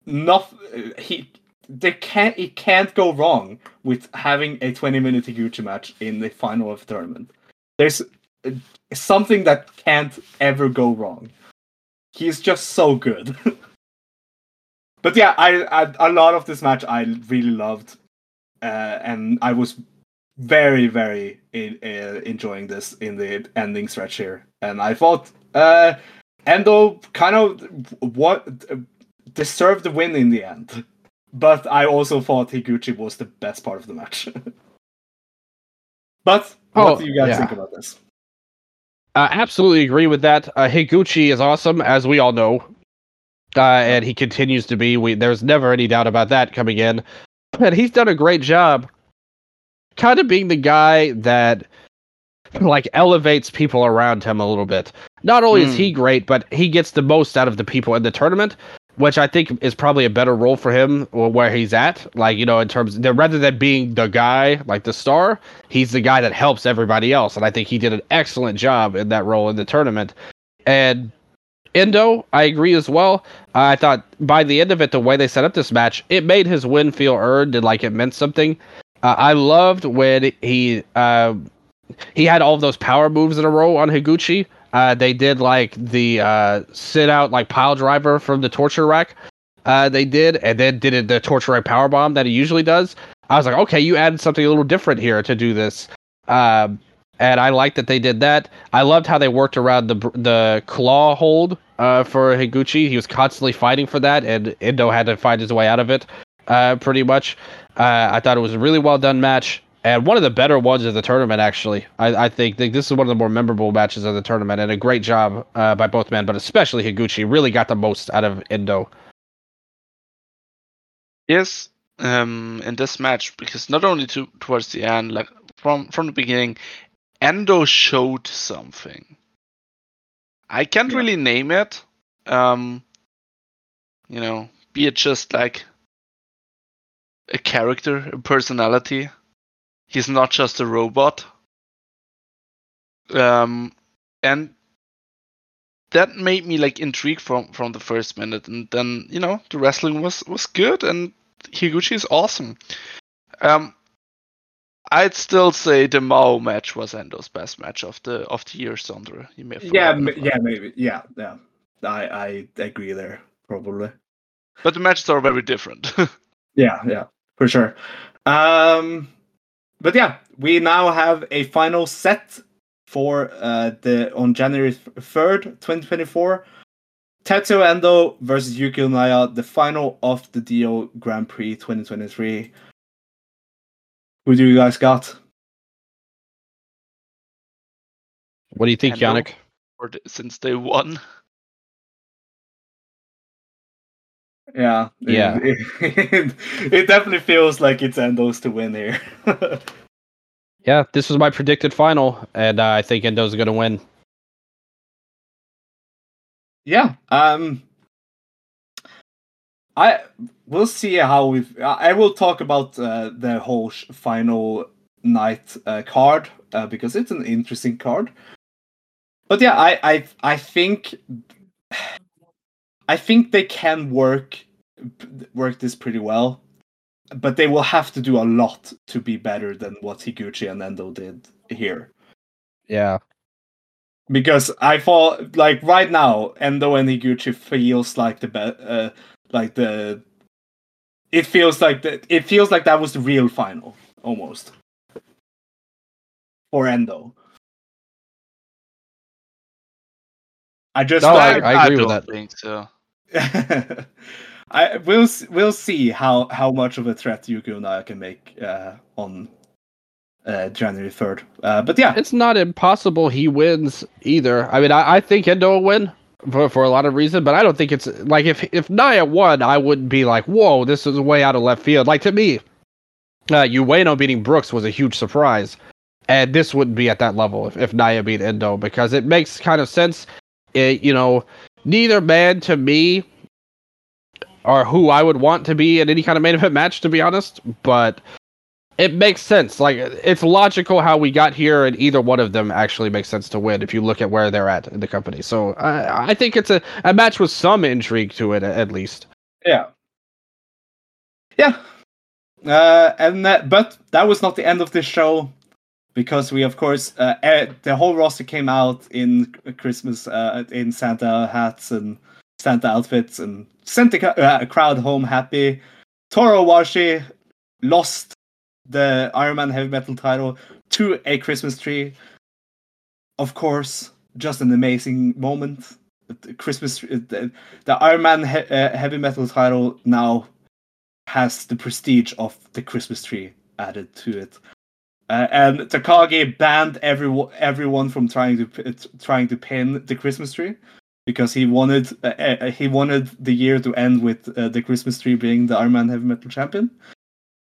not he they can't it can't go wrong with having a 20 minute Higuchi match in the final of the tournament. There's uh, something that can't ever go wrong. He's just so good. but yeah, I, I, a lot of this match I really loved, uh, and I was very very in, uh, enjoying this in the ending stretch here, and I thought uh, Endo kind of what deserved the win in the end. But I also thought Higuchi was the best part of the match. but what oh, do you guys yeah. think about this? I absolutely agree with that. Uh, Higuchi is awesome, as we all know, uh, and he continues to be. We there's never any doubt about that coming in, and he's done a great job, kind of being the guy that like elevates people around him a little bit. Not only mm. is he hmm. great, but he gets the most out of the people in the tournament which I think is probably a better role for him or where he's at. Like, you know, in terms of, rather than being the guy, like the star, he's the guy that helps everybody else. And I think he did an excellent job in that role in the tournament. And Endo, I agree as well. I thought by the end of it, the way they set up this match, it made his win feel earned and like it meant something. Uh, I loved when he uh, he had all those power moves in a row on Higuchi. Uh, they did like the uh, sit out like pile driver from the torture rack. Uh, they did, and then did it the torture rack power bomb that he usually does. I was like, okay, you added something a little different here to do this. Um, and I liked that they did that. I loved how they worked around the the claw hold uh, for Higuchi. He was constantly fighting for that, and Endo had to find his way out of it. Uh, pretty much. Uh, I thought it was a really well done match and one of the better ones of the tournament. Actually, I, I think, think this is one of the more memorable matches of the tournament, and a great job uh, by both men, but especially Higuchi really got the most out of Endo. Yes, um, in this match because not only to, towards the end, like from from the beginning, Endo showed something. I can't yeah. really name it. Um, you know, be it just like a character, a personality he's not just a robot. Um, and that made me like intrigued from from the first minute, and then you know the wrestling was was good, and Higuchi is awesome. Um, I'd still say the Mao match was Endo's best match of the of the year, Sondre. You may yeah, yeah, maybe, yeah, yeah. I I agree there probably. But the matches are very different. yeah, yeah, for sure. Um, but yeah, we now have a final set for uh, the on January third, twenty twenty four. Tetsuya Endo versus Yukio Naya, the final of the D-Oh Grand Prix 2023. Who do you guys got? What do you think, Endo, Yannik? Or since they won. Yeah. Yeah. It, it, it, definitely feels like it's Endo's to win here. yeah, this was my predicted final, and uh, I think Endo's going to win. yeah, um, I we'll see how we've. I will talk about uh, the whole sh- final night uh, card uh, because it's an interesting card. But yeah, I I I think I think they can work work this pretty well, but they will have to do a lot to be better than what Higuchi and Endo did here. Yeah. Because I thought like right now, Endo and Higuchi feels like the be- uh, like the it feels like that it feels like that was the real final almost for Endo. I just No, like, I agree with don't that. think so. I we'll we'll see how how much of a threat Yukio Naya can make uh, on uh, January third. Uh, but yeah, It's not impossible he wins either. I mean, I, I think Endo will win for, for a lot of reasons, but I don't think it's like if if Naya won, I wouldn't be like, whoa, this is way out of left field. Like to me, uh, Ueno beating Brookes was a huge surprise, and this wouldn't be at that level if, if Naya beat Endo because it makes kind of sense. It, you know, neither man to me are who I would want to be in any kind of main event match, to be honest, but it makes sense. Like it's logical how we got here, and either one of them actually makes sense to win if you look at where they're at in the company. So I I think it's a, a match with some intrigue to it at least. yeah, yeah. Uh, and that, but that was not the end of this show because we, of course, uh, eh, the whole roster came out in Christmas uh, in Santa hats and Santa outfits and sent the uh, crowd home happy. Toru Owashi lost the Iron Man Heavy Metal title to a Christmas tree. Of course, just an amazing moment. The Christmas, the, the Iron Man he- uh, Heavy Metal title now has the prestige of the Christmas tree added to it. Uh, and Takagi banned everyone everyone from trying to trying to pin the Christmas tree because he wanted uh, uh, he wanted the year to end with uh, the Christmas tree being the Iron Man Heavy Metal Champion.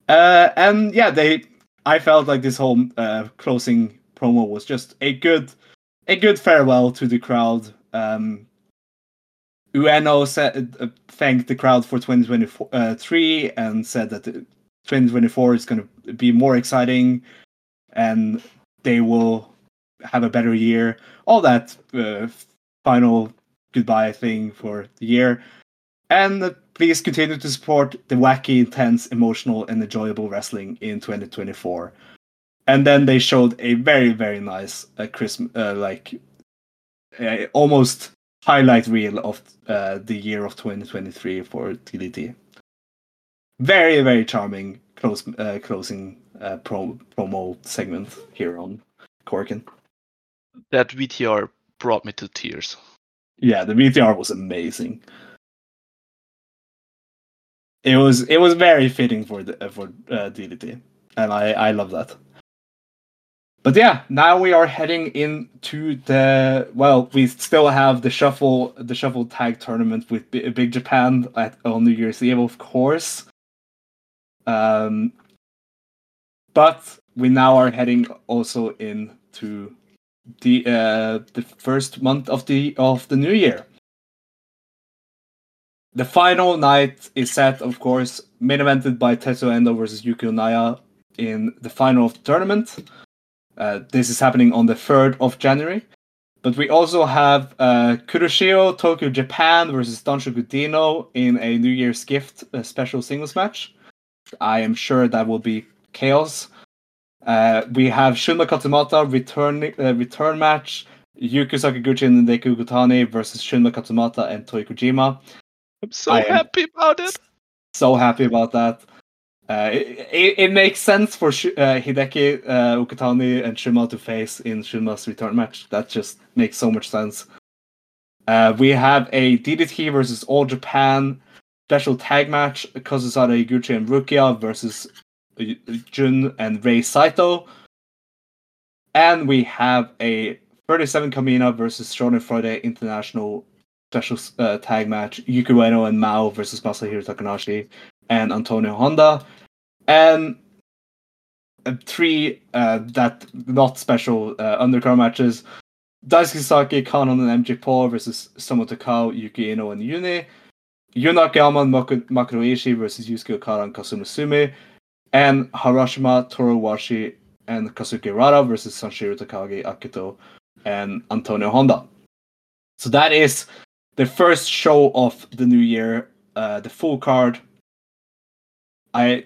Uh, and yeah, they I felt like this whole uh, closing promo was just a good a good farewell to the crowd. Um, Ueno said uh, thanked the crowd for 2023 and said that 2024 is going to be more exciting and they will have a better year. All that uh, final goodbye thing for the year. And please continue to support the wacky, intense, emotional, and enjoyable wrestling in 2024. And then they showed a very, very nice uh, Christmas, uh, like uh, almost highlight reel of uh, the year of 2023 for DDT. Very, very charming close uh, closing uh, pro- promo segment here on Korakuen. That VTR brought me to tears. Yeah, the VTR was amazing. It was it was very fitting for the uh, for uh, DDT, and I I love that. But yeah, now we are heading into the well. We still have the shuffle the shuffle tag tournament with B- Big Japan at on New Year's Eve, of course. Um, but we now are heading also into the uh, the first month of the of the new year. The final night is set, of course, main evented by Tetsuya Endo versus Yukio Naya in the final of the tournament. Uh, this is happening on the 3rd of January. But we also have uh, Kuroshio Tokyo Japan versus Danshoku Dino in a New Year's gift uh, special singles match. I am sure that will be chaos. Uh, we have Shunma Katsumata return uh, return match. Yuki Sakaguchi and Hideki Okatani versus Shunma Katsumata and Toi Kojima. I'm so I happy about it. So happy about that. Uh, it, it, it makes sense for Sh- uh, Hideki uh, Okatani and Shunma to face in Shunma's return match. That just makes so much sense. Uh, we have a DDT versus All Japan special tag match. Kazusada Higuchi and Rukia versus Jun and Rei Saito. And we have a 37 Kamina versus Shonen Friday International special uh, tag match. Yuki Ueno and Mao versus Masahiro Takanashi and Antonio Honda. And three uh, that not special uh, undercard matches. Daisuke Sasaki, Kanon, and MJ Paul versus Soma Takao, Yuki Iino, and Yune. Yuna Gelman, Makoto Oishi versus Yusuke Okada and Kazuma Sumi. And Harashima, Toru Owashi, and Kazuki Hirata versus Sanshiro Takagi, Akito, and Antonio Honda. So that is the first show of the new year, uh, the full card. I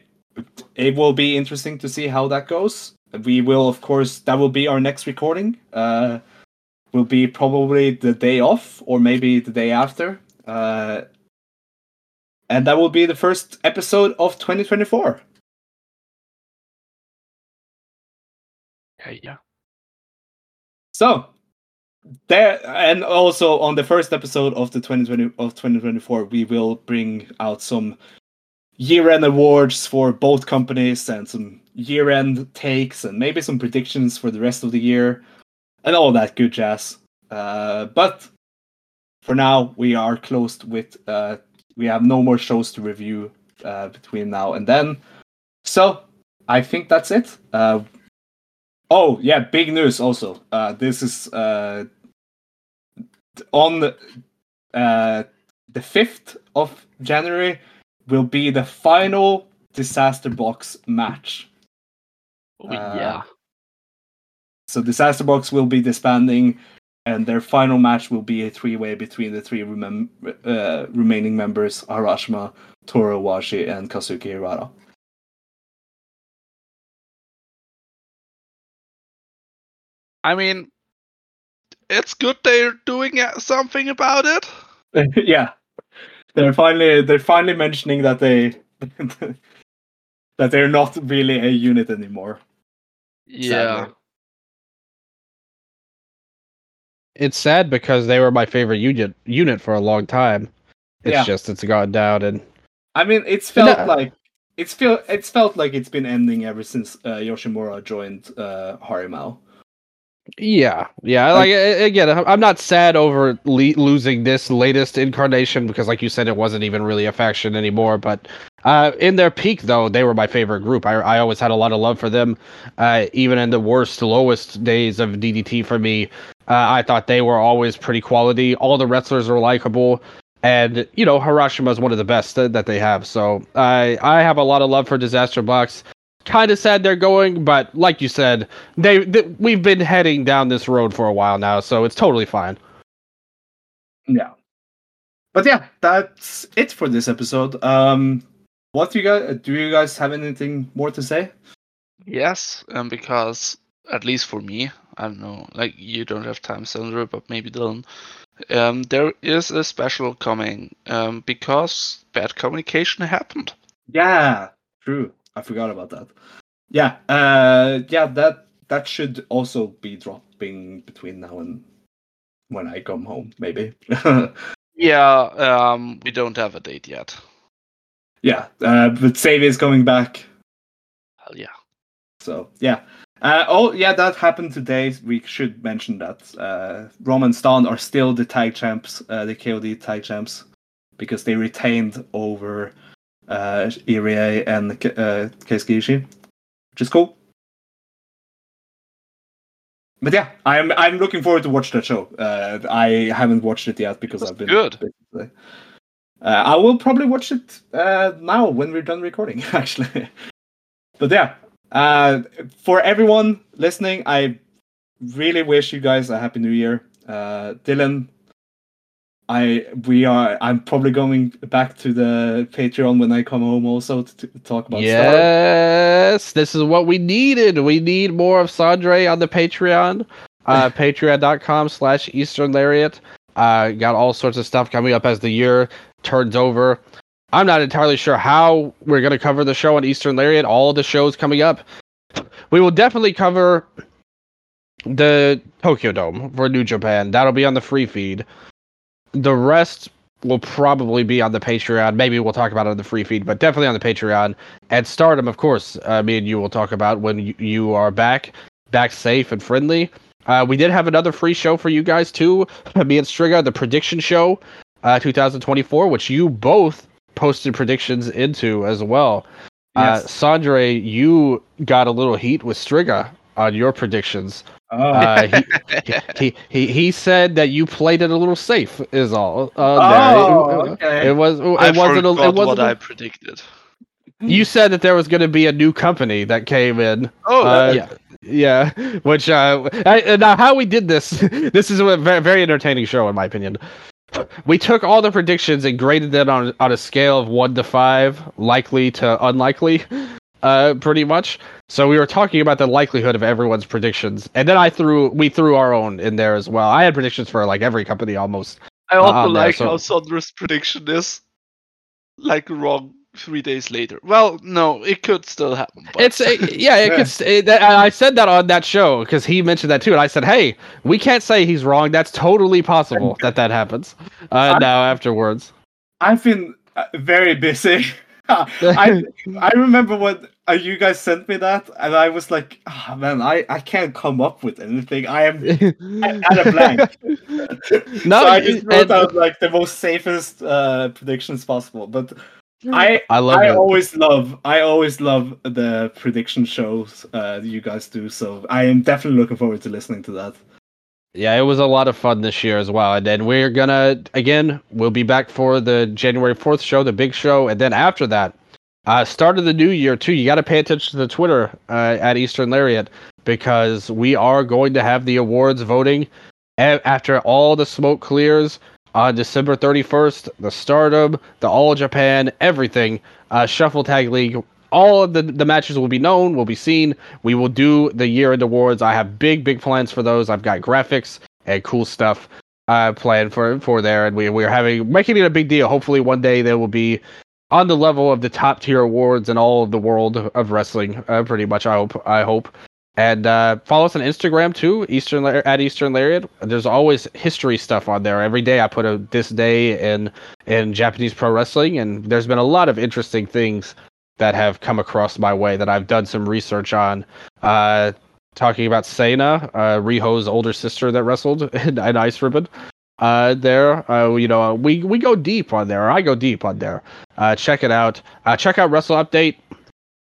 it will be interesting to see how that goes. We will, of course, that will be our next recording. Uh, will be probably the day off or maybe the day after. Uh, and that will be the first episode of 2024. Yeah. So there, and also on the first episode of the 2020 of 2024, we will bring out some year-end awards for both companies and some year-end takes and maybe some predictions for the rest of the year and all that good jazz. Uh, but for now, we are closed with. Uh, we have no more shows to review uh, between now and then. So I think that's it. Uh, oh yeah, big news also. Uh, this is uh, on the, uh, the fifth of January will be the final disaster box match. Oh, uh, yeah. So Disaster Box will be disbanding, and their final match will be a three-way between the three remem- uh, remaining members: Harashima, Toru Owashi, and Kazuki Hirata. I mean, it's good they're doing something about it. yeah, they're finally they're finally mentioning that they that they're not really a unit anymore. Yeah. Sadly. It's sad because they were my favorite unit unit for a long time. It's yeah. just it's gone down and I mean it's felt no. like it's feel it's felt like it's been ending ever since uh, Yoshimura joined uh, Harimau. Yeah, yeah. Like, again, I'm not sad over le- losing this latest incarnation because, like you said, it wasn't even really a faction anymore. But uh, in their peak, though, they were my favorite group. I, I always had a lot of love for them. Uh, even in the worst, lowest days of DDT for me, uh, I thought they were always pretty quality. All the wrestlers were likable. And you know Harashima is one of the best that they have, so I I have a lot of love for Disaster Box kind of sad they're going, but like you said, they, they, we've been heading down this road for a while now, so it's totally fine. Yeah, but yeah, that's it for this episode. Um, what do you guys do? You guys have anything more to say? Yes, um, because at least for me, I don't know, like you don't have time, Sondre, but maybe Dylan. Um, there is a special coming um, because bad communication happened. Yeah, true. I forgot about that. Yeah, uh, yeah, that that should also be dropping between now and when I come home, maybe. yeah, um, we don't have a date yet. Yeah, uh, but Save is coming back. Hell yeah. So yeah. Uh, oh yeah, that happened today. We should mention that uh, Roman Stan are still the tag champs, uh, the KOD tag champs, because they retained over uh, Irie and uh, Keisuke which is cool. But yeah, I'm I'm looking forward to watch that show. Uh, I haven't watched it yet because That's I've been good. Uh, I will probably watch it uh, now when we're done recording, actually. but yeah, uh, for everyone listening, I really wish you guys a happy new year. Uh, Dylan, I we are. I'm probably going back to the Patreon when I come home also to, to talk about. Yes, Star. this is what we needed. We need more of Sondre on the Patreon. Uh, Patreon.com/slash Eastern Lariat. Uh, got all sorts of stuff coming up as the year turns over. I'm not entirely sure how we're going to cover the show on Eastern Lariat. All the shows coming up. We will definitely cover the Tokyo Dome for New Japan. That'll be on the free feed the rest will probably be on the Patreon. Maybe we'll talk about it on the free feed, but definitely on the Patreon. And Stardom, of course, uh, me and you will talk about when you, you are back, back safe and friendly. Uh, we did have another free show for you guys too. me and Striga, the prediction show, uh, 2024, which you both posted predictions into as well. Uh, yes. Uh, Sondre, you got a little heat with Striga on your predictions. Uh, he, he he he said that you played it a little safe. Is all. Uh, Oh, there. It- okay. It was. It I wasn't. A, it wasn't. what I a- predicted. you said that there was going to be a new company that came in. Oh, Uh, yeah. Yeah, which uh, I, now how we did this. This is a very, very entertaining show, in my opinion. We took all the predictions and graded them on on a scale of one to five, likely to unlikely, uh, pretty much. So we were talking about the likelihood of everyone's predictions, and then I threw we threw our own in there as well. I had predictions for like every company almost. I also on there, like so- how Sondre's prediction is like wrong three days later. Well, no, it could still happen. But It's uh, yeah, it could. s- It, that- I said that on that show because he mentioned that too, and I said, "Hey, we can't say he's wrong. That's totally possible that that happens." Uh, now afterwards, I've been uh, very busy. I I remember when uh, you guys sent me that, and I was like, oh, man, I, I can't come up with anything. I am at a blank. no, so I just wrote and- out like the most safest uh, predictions possible. But I I love I always love I always love the prediction shows uh, you guys do. So I am definitely looking forward to listening to that. Yeah, it was a lot of fun this year as well. And then we're gonna again, we'll be back for the January fourth show, the big show, and then after that, uh, start of the new year too. You got to pay attention to the Twitter uh, at Eastern Lariat because we are going to have the awards voting a- after all the smoke clears on December thirty first. The Stardom, the All Japan, everything, uh, Shuffle Tag League. All of the, the matches will be known, will be seen. We will do the year end awards. I have big, big plans for those. I've got graphics and cool stuff uh, planned for for there, and we we're having making it a big deal. Hopefully, one day they will be on the level of the top tier awards in all of the world of wrestling. Uh, pretty much, I hope. I hope. And uh, follow us on Instagram too, Eastern at Eastern Lariat. There's always history stuff on there. Every day I put a this day in in Japanese pro wrestling, and there's been a lot of interesting things that have come across my way that I've done some research on. Uh, talking about Sena, uh, Riho's older sister that wrestled in, in Ice Ribbon. Uh, there, uh, you know, we we go deep on there. I go deep on there. Uh, check it out. Uh, check out Wrestle Update.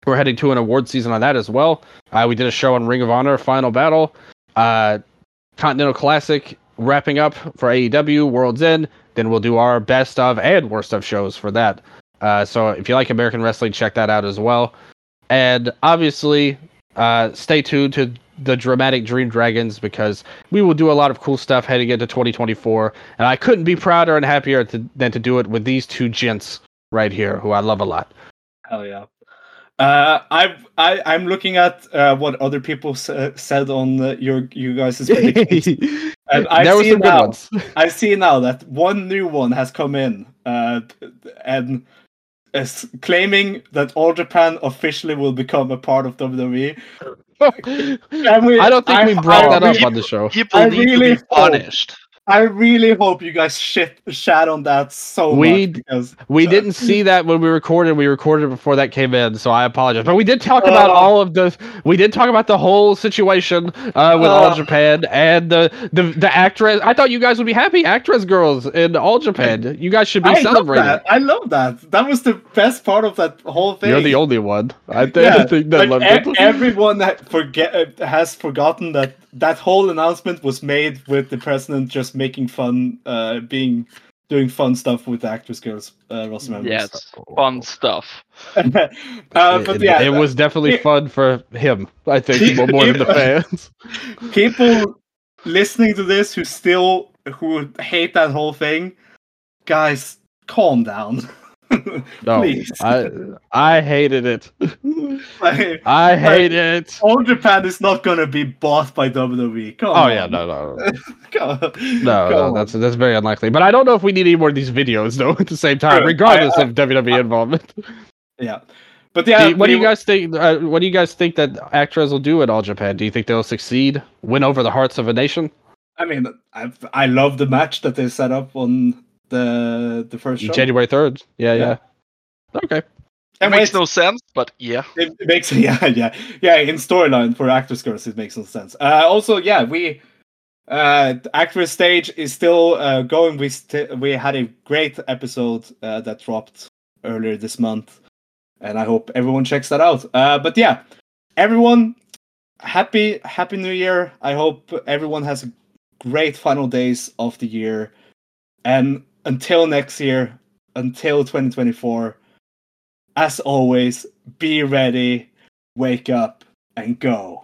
We're heading to an award season on that as well. Uh, we did a show on Ring of Honor Final Battle, uh, Continental Classic wrapping up for AEW World's End. Then we'll do our best of and worst of shows for that. Uh, so if you like American wrestling, check that out as well. And obviously, uh, stay tuned to the Dramatic Dream Dragons because we will do a lot of cool stuff heading into 2024. And I couldn't be prouder and happier to, than to do it with these two gents right here, who I love a lot. Hell yeah. Uh, I've, I I'm looking at uh, what other people s- uh, said on uh, your you guys' predictions. And I there see now- ones. I see now that one new one has come in, uh, and is claiming that All Japan officially will become a part of WWE. And we- I don't think I- we brought I that really- up on the show. people I need really to be punished. I really hope you guys shit shat on that so We- much because We didn't see that when we recorded. We recorded before that came in, so I apologize. But we did talk about Oh. all of the. We did talk about the whole situation uh, with All Oh. Japan and the, the the actress. I thought you guys would be happy, actress girls in All Japan. You guys should be I celebrating. that. I love that. That was the best part of that whole thing. You're the only one. I think, Yeah, I think that like e- everyone that forget uh, has forgotten that that whole announcement was made with the president just making fun, uh, being doing fun stuff with the actress girls uh, roster members. Yes, fun stuff. uh, but it, yeah, it was definitely it- fun for him. I think He- more, more than the fans. people listening to this who still who hate that whole thing, guys, calm down. No, Please. I I hated it. Like, I hate it. All Japan is not gonna be bought by WWE. Come Oh on. yeah, no, no, no. Come- No, no, on. that's that's very unlikely. But I don't know if we need any more of these videos though. At the same time, True. regardless I- of WWE involvement. yeah. But yeah, Do you- what do you guys think? Uh, what do you guys think that actors will do at All Japan? Do you think they'll succeed, win over the hearts of a nation? I mean, I I love the match that they set up on the the first show. January third. Yeah, yeah, Yeah. Okay. It And makes it's- no sense, but yeah. It, it makes yeah yeah yeah in storyline for actors girls it makes no sense. Uh, also yeah we uh the actress stage is still uh, going. We st- we had a great episode uh, that dropped earlier this month, and I hope everyone checks that out. Uh, but yeah, everyone. happy happy new year. I hope everyone has a great final days of the year. And until next year, until 2024, as always, be ready, wake up, and go.